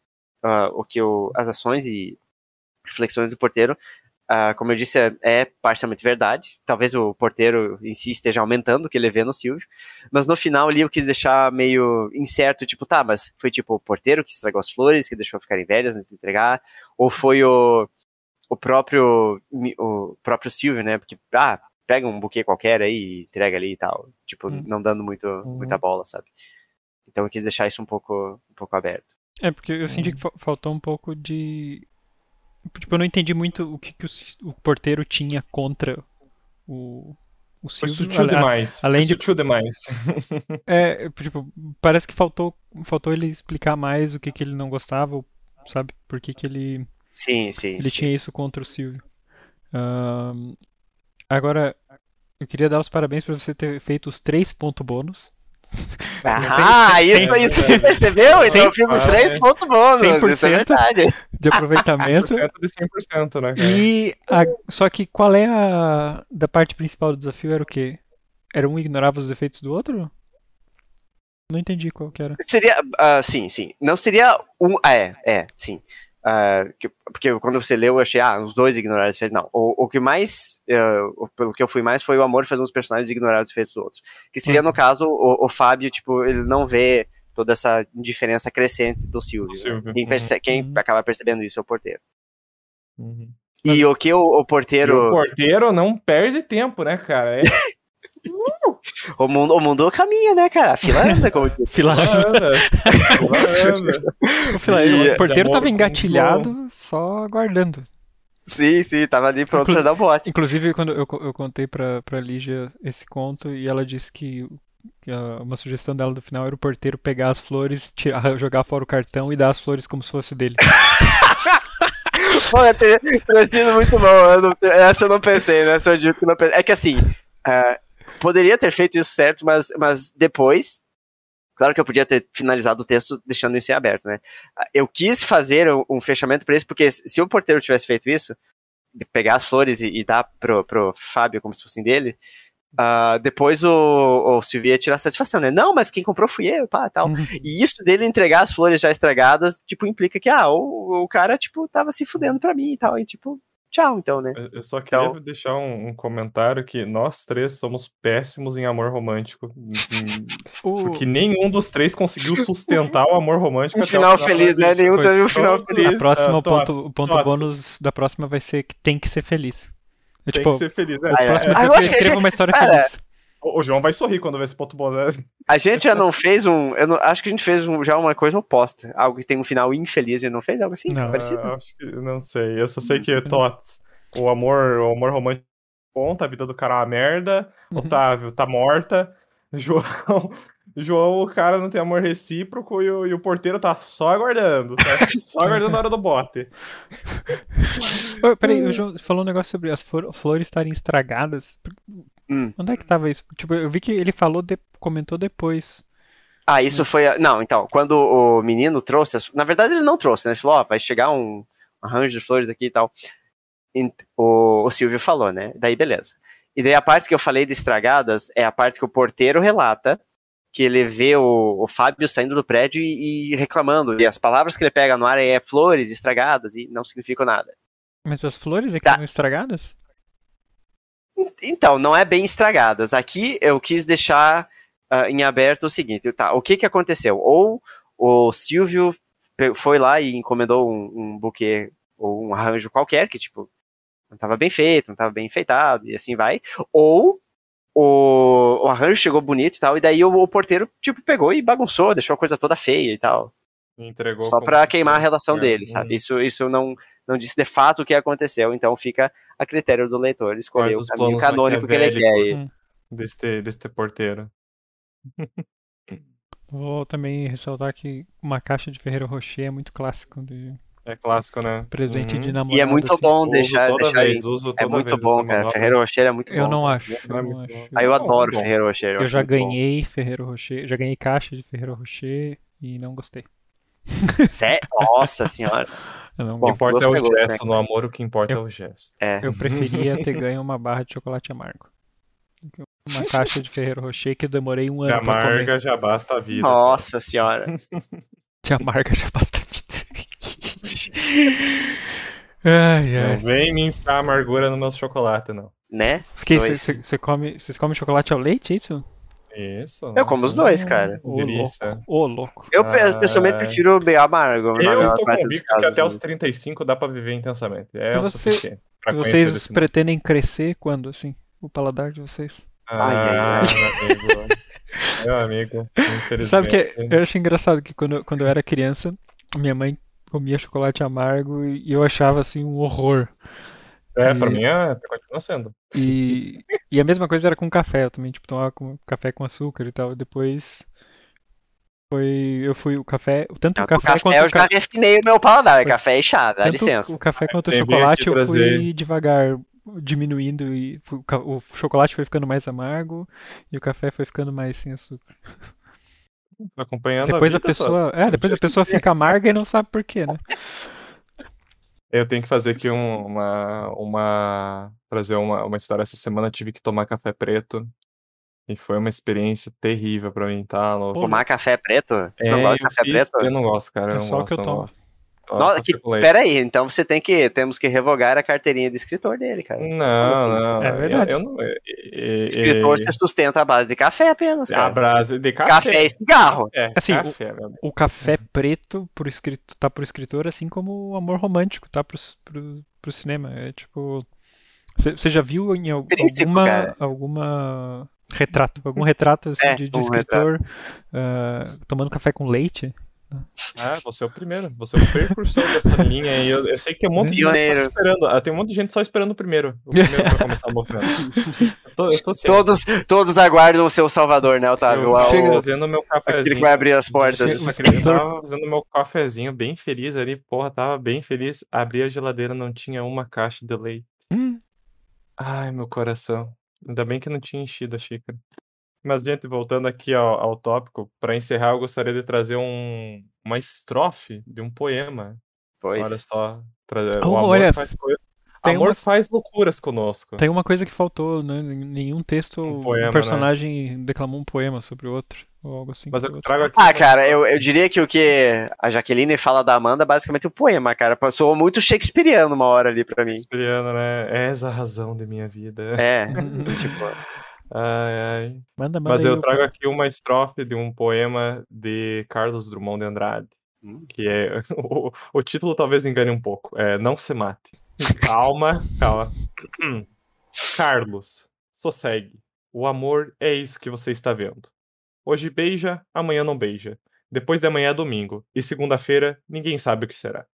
uh, o que eu, as ações e reflexões do porteiro, Uh, como eu disse, é, é, parcialmente verdade. Talvez o porteiro em si esteja aumentando o que ele vê no Silvio. Mas no final ali eu quis deixar meio incerto, tipo, tá, mas foi tipo o porteiro que estragou as flores, que deixou ficarem velhas antes de entregar? Ou foi o, o próprio o próprio Silvio, né? Porque, ah, pega um buquê qualquer aí e entrega ali e tal. Tipo, hum. não dando muito, uhum. muita bola, sabe? Então eu quis deixar isso um pouco, um pouco aberto. É, porque eu senti que faltou um pouco de Tipo, eu não entendi muito o que, que o, o porteiro tinha contra o, o Silvio. Foi sutil demais. Além Foi sutil de... demais. é, tipo, parece que faltou, faltou ele explicar mais o que, que ele não gostava, sabe? Por que, que ele. Sim, sim. Ele sim. tinha isso contra o Silvio. Uh, agora, eu queria dar os parabéns por você ter feito os três pontos bônus. Ah, isso, isso você percebeu? Então eu fiz os três pontos bônus. Isso é verdade. De aproveitamento. 100% de 100%, né? Cara? E a, só que qual é a da parte principal do desafio? Era o quê? Era um ignorava os defeitos do outro? Não entendi qual que era. Seria, uh, sim, sim. Não seria um. Ah, é, é, sim. Uh, que, porque quando você leu, eu achei, ah, os dois ignoraram os defeitos. Não, o, o que mais, uh, pelo que eu fui mais, foi o amor fazer uns personagens ignorar os defeitos dos outros. Que seria, uhum. no caso, o, o, Fábio, tipo, ele não vê toda essa indiferença crescente do Silvio. Silvio. Quem, perce uhum. quem acaba percebendo isso é o porteiro. Uhum. E o que o, o porteiro. E o porteiro não perde tempo, né, cara? É... o, mundo, o mundo caminha, né, cara? A fila anda, como diz. Fila Anda, anda. O, fila- o porteiro tava engatilhado, só aguardando. Sim, sim, tava ali pronto Inclu- pra dar o bote. Inclusive, quando eu, eu contei pra, pra Lígia esse conto e ela disse que, que uma sugestão dela do final era o porteiro pegar as flores, tirar, jogar fora o cartão e dar as flores como se fosse dele. Pô, teria, teria sido muito bom. eu não- essa eu não pensei, né? Eu digo que não pensei. É que assim, ah, poderia ter feito isso certo, mas, mas depois. Claro que eu podia ter finalizado o texto deixando isso em aberto, né? Eu quis fazer um, fechamento para isso, porque se o porteiro tivesse feito isso, de pegar as flores e, e dar pro, pro Fábio como se fossem dele, ah, depois o, o Silvio ia tirar satisfação, né? Não, mas quem comprou fui eu, pá, tal. E isso dele entregar as flores já estragadas, tipo, implica que, ah, o, o cara, tipo, tava se fudendo pra mim e tal. E, tipo, tchau, então, né? Eu- só queria Então- deixar um, um comentário que nós três somos péssimos em amor romântico. em- O- Porque nenhum dos três conseguiu sustentar o amor romântico. Um até o final feliz, da né? Nenhum teve um final feliz. a próxima, Ah, o ponto, o ponto bônus da próxima vai ser que tem que ser feliz. É, Tem tipo, que ser feliz. é. o Ah, é. próximo Ah, vai eu acho que a escreva gente- uma história feliz. O João vai sorrir quando ver esse ponto bom. Né? A gente já não fez um. Eu não- acho que a gente fez um- já uma coisa oposta. Algo que tem um final infeliz. A gente não fez algo assim? Não. Parecido? Acho que não sei. Eu só sei que Tots, o amor, o amor romântico conta, a vida do cara é uma merda. Uhum. Otávio tá morta. João, João, o cara não tem amor recíproco e o, e o porteiro tá só aguardando. Tá só aguardando a hora do bote. Peraí, o João falou um negócio sobre as flor- flores estarem estragadas. Hum. Onde é que tava isso? Tipo, eu vi que ele falou, de- comentou depois. Ah, isso foi. a- Não, então, quando o menino trouxe. as- Na verdade, ele não trouxe, né? Ele falou: Ó, vai chegar um arranjo de flores aqui e tal. Ent- O, o Silvio falou, né? Daí, beleza. E daí a parte que eu falei de estragadas é a parte que o porteiro relata que ele vê o, o Fábio saindo do prédio e, e reclamando. E as palavras que ele pega no ar é flores estragadas e não significam nada. Mas as flores é que Tá. estragadas? Então, não é bem estragadas. Aqui eu quis deixar ah, em aberto o seguinte, tá? O que que aconteceu? Ou o Silvio foi lá e encomendou um, um buquê ou um arranjo qualquer que tipo não estava bem feito, não estava bem enfeitado e assim vai. Ou o, o arranjo chegou bonito e tal, e daí o, o porteiro tipo pegou e bagunçou, deixou a coisa toda feia e tal. Entregou Só pra queimar a relação né? dele, sabe? Isso, isso não, não disse de fato o que aconteceu, então fica a critério do leitor escolher Quais o caminho canônico que ele quer. E- Deste, deste porteiro. Vou também ressaltar que uma caixa de Ferreiro Rocher é muito clássico de É clássico, né? presente Uhum. de namorado. E é muito assim. bom Uso deixar, toda deixar vez, uso É muito bom, cara. manobra. Ferreiro Rocher é muito Eu bom. não acho. Não é Eu, não acho. Aí eu adoro bom. Ferreiro Rocher. Eu acho já muito bom. ganhei Ferreiro Rocher, já ganhei caixa de Ferreiro Rocher e não gostei. Sé- Nossa senhora. Eu não O que Bom, importa é o gesto no amor, o que importa é o gesto. É. Eu preferia ter ganho uma barra de chocolate amargo. Uma caixa de Ferreiro Rocher que eu demorei um De ano pra comer. amarga já basta a vida. Nossa senhora. De amarga já basta Ai, Não ai. vem me enfiar amargura no meu chocolate, não. Né? Vocês comem chocolate ao leite, é isso? Isso. Eu como os dois, cara. Ô, louco. Ô, louco. Eu Ah. pessoalmente prefiro bem amargo. Eu tô convicto que até os 35 dá pra viver intensamente. É E o você- suficiente Vocês pretendem crescer quando, assim? O paladar de vocês? Ai, ai, Ah, ai. meu amigo. Meu amigo, infelizmente. Sabe que eu acho engraçado que quando, eu- quando eu era criança, minha mãe comia chocolate amargo e eu achava assim um horror. É, pra e- mim é, continua sendo. E, e a mesma coisa era com café, eu também tipo tomava com- café com açúcar e tal. E depois foi eu fui o café, tanto o café, café quanto eu o já refinei o meu paladar. Foi- Café e chá, dá tanto licença. o café quanto o chocolate eu fui devagar diminuindo e fui- o chocolate foi ficando mais amargo e o café foi ficando mais sem açúcar. Acompanhando Depois a a pessoa, toda. é, depois a pessoa fica amarga e não sabe por quê, né? Eu tenho que fazer aqui um- uma, uma. Trazer uma, uma história. Essa semana eu tive que tomar café preto. E foi uma experiência terrível pra mim, tá? louco? Tomar café preto? Você não É, gosta de eu café fiz- preto? Eu não gosto, cara. Eu É não só o gosto, que eu não tomo. gosto. Nossa, que, pera aí, então você tem que, temos que revogar a carteirinha de escritor dele, cara. Não, não. É verdade. Eu, eu não. é- é- Escritor é- se sustenta à base de café apenas, a cara. brasa de café. Café e cigarro. É, Assim, o- café, amigo. O café preto por escrito, tá pro escritor, assim como o amor romântico tá pro, pro, pro cinema. É tipo. Você já viu em alguma, alguma Retrato, algum retrato assim, É, de, de um escritor ah, tomando café com leite. Ah, você é o primeiro. Você é o precursor dessa linha aí. Eu, eu sei que tem um monte de gente Pioneiro. esperando. ah, Tem um monte de gente só esperando o primeiro. O primeiro pra começar o movimento. Eu tô, eu tô. Todos, todos aguardam o seu salvador, né, Otávio? Eu o- fazendo meu Aquele cafezinho. que vai abrir as portas. Chega- Eu tava fazendo meu cafezinho bem feliz ali, porra, tava bem feliz. Abri a geladeira, não tinha uma caixa de leite. Hum, Ai, meu coração. Ainda bem que não tinha enchido a xícara. Mas, gente, voltando aqui ao, ao tópico, para encerrar, eu gostaria de trazer um, uma estrofe de um poema. Olha Pois. só. tra- Oh, o amor olha, faz, tem amor uma- faz loucuras conosco. tem uma coisa que faltou, né? Nenhum texto Um um, poema, né? personagem declamou um poema sobre o outro. Ou algo assim. Mas eu trago aqui. Ah, cara, eu, eu diria que o que a Jaqueline fala da Amanda é basicamente um poema, cara. Passou muito shakespeariano uma hora ali pra mim. Shakespeareano, né? És a razão de minha vida. É, tipo, Ai, ai. Manda, manda Mas eu trago aqui uma estrofe de um poema de Carlos Drummond de Andrade, Hum. que é o, o título talvez engane um pouco. É Não se mate. Calma, calma. Hum. Carlos, sossegue. O amor é isso que você está vendo. Hoje beija, amanhã não beija. Depois de amanhã é domingo. E segunda-feira, ninguém sabe o que será.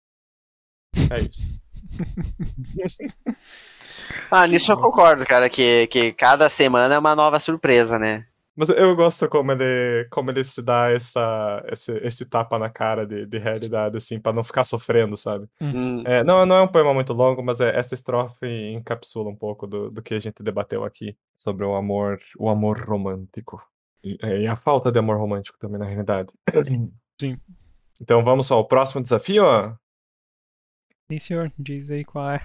É isso. Ah, nisso eu concordo, cara, que, que cada semana é uma nova surpresa, né? Mas eu gosto como ele, como ele se dá essa, esse, esse tapa na cara de, de realidade, assim, pra não ficar sofrendo, sabe? Hum, É, não, não é um poema muito longo, mas é, essa estrofe encapsula um pouco do, do que a gente debateu aqui sobre o amor, o amor romântico. E, é, e a falta de amor romântico também, na realidade. Sim. Então vamos ao próximo desafio. Sim, senhor. Diz aí qual é.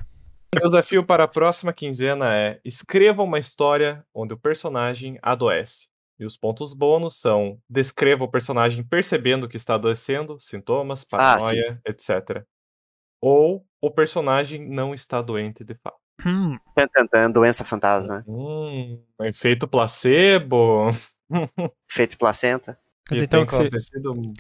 O desafio para a próxima quinzena é escreva uma história onde o personagem adoece. E os pontos bônus são descreva o personagem percebendo que está adoecendo, sintomas, Ah, paranoia, etc. Ou o personagem não está doente de fato. Hum, doença fantasma. Hum, efeito placebo. Feito placenta. Então,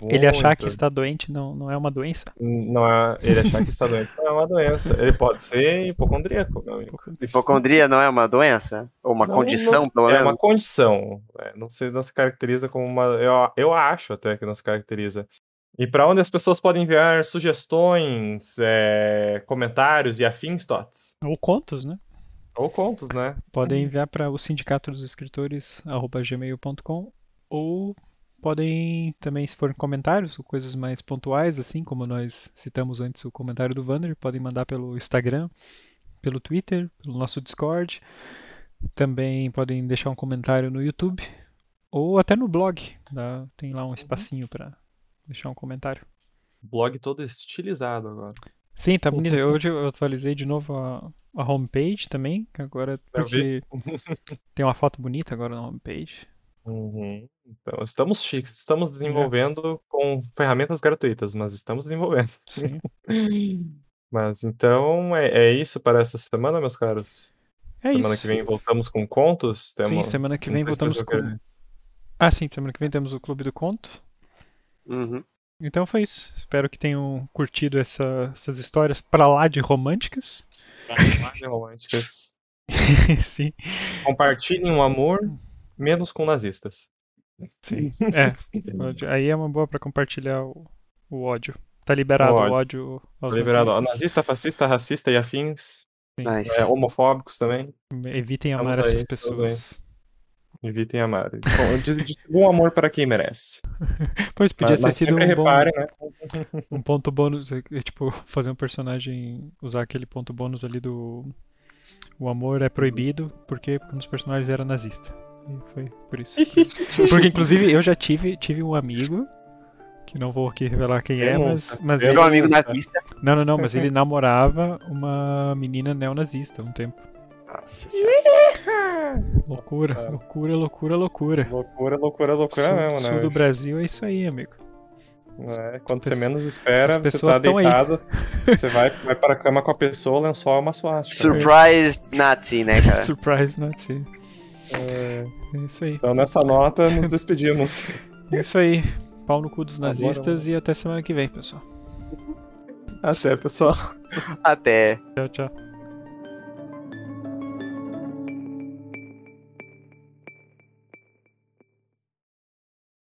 ele achar que está doente não, não é uma doença? Não é, ele achar que está doente não é uma doença. Ele pode ser hipocondríaco, meu amigo. Hipocondria não é uma doença? Ou uma Não, condição, não- pelo É menos? uma condição. é, não, se, não se caracteriza como uma. Eu, eu acho até que não se caracteriza. E para onde as pessoas podem enviar sugestões, é, comentários e afins, Tots? Ou contos, né? Ou contos, né? Podem enviar para o sindicato dos escritores gmail.com ou podem também, se forem comentários ou coisas mais pontuais, assim como nós citamos antes o comentário do Vander, podem mandar pelo Instagram, pelo Twitter, pelo nosso Discord. Também podem deixar um comentário no YouTube ou até no blog. tá? Tem lá um espacinho para deixar um comentário. Blog todo estilizado agora. Sim, tá bonito. Hoje eu atualizei de novo a, a homepage também, que agora porque tem uma foto bonita agora na homepage. Uhum. Então, estamos chiques, estamos desenvolvendo com ferramentas gratuitas, mas estamos desenvolvendo. Sim. Mas então é, é isso para essa semana, meus caros. É semana isso. que vem voltamos com contos. Sim, Temos... semana que vem voltamos com. querer. Ah, sim, semana que vem temos o Clube do Conto. Uhum. Então foi isso. Espero que tenham curtido essa- essas histórias pra lá de românticas. Personagens românticas. sim, Compartilhem o amor, menos com nazistas. sim. É, aí é uma boa pra compartilhar o, o ódio. Tá liberado O o ódio. ódio aos Liberado. ó, nazistas. Nazista, fascista, racista e afins. Nice. é, homofóbicos também. Evitem Vamos amar essas pessoas. Evitem amar. Bom, diz- Distribuam amor para quem merece. Pois podia Mas, ter mas sido um, bom, reparem, né? um ponto bônus, é, é, tipo, fazer um personagem usar aquele ponto bônus ali do o amor é proibido porque um dos personagens era nazista. E foi por isso. Porque inclusive eu já tive tive um amigo que não vou aqui revelar quem é, mas, Denúncia. mas Eu ele, Meu amigo nazista. não, não, não, mas ele namorava uma menina neonazista um tempo. Nossa senhora. Loucura, Ah. loucura, loucura, loucura. Loucura, loucura, loucura sul, mesmo, né? sul do Brasil é isso aí, amigo. É, quando você menos espera, você tá deitado, você vai, vai para a cama com a pessoa, o lençol é uma suástica. Surprise Nazi, né, cara? Surprise Nazi. É, É isso aí. então nessa nota nos despedimos. É isso aí. Pau no cu dos Agora- nazistas e até semana que vem, pessoal. Até, pessoal. Até. Tchau, tchau.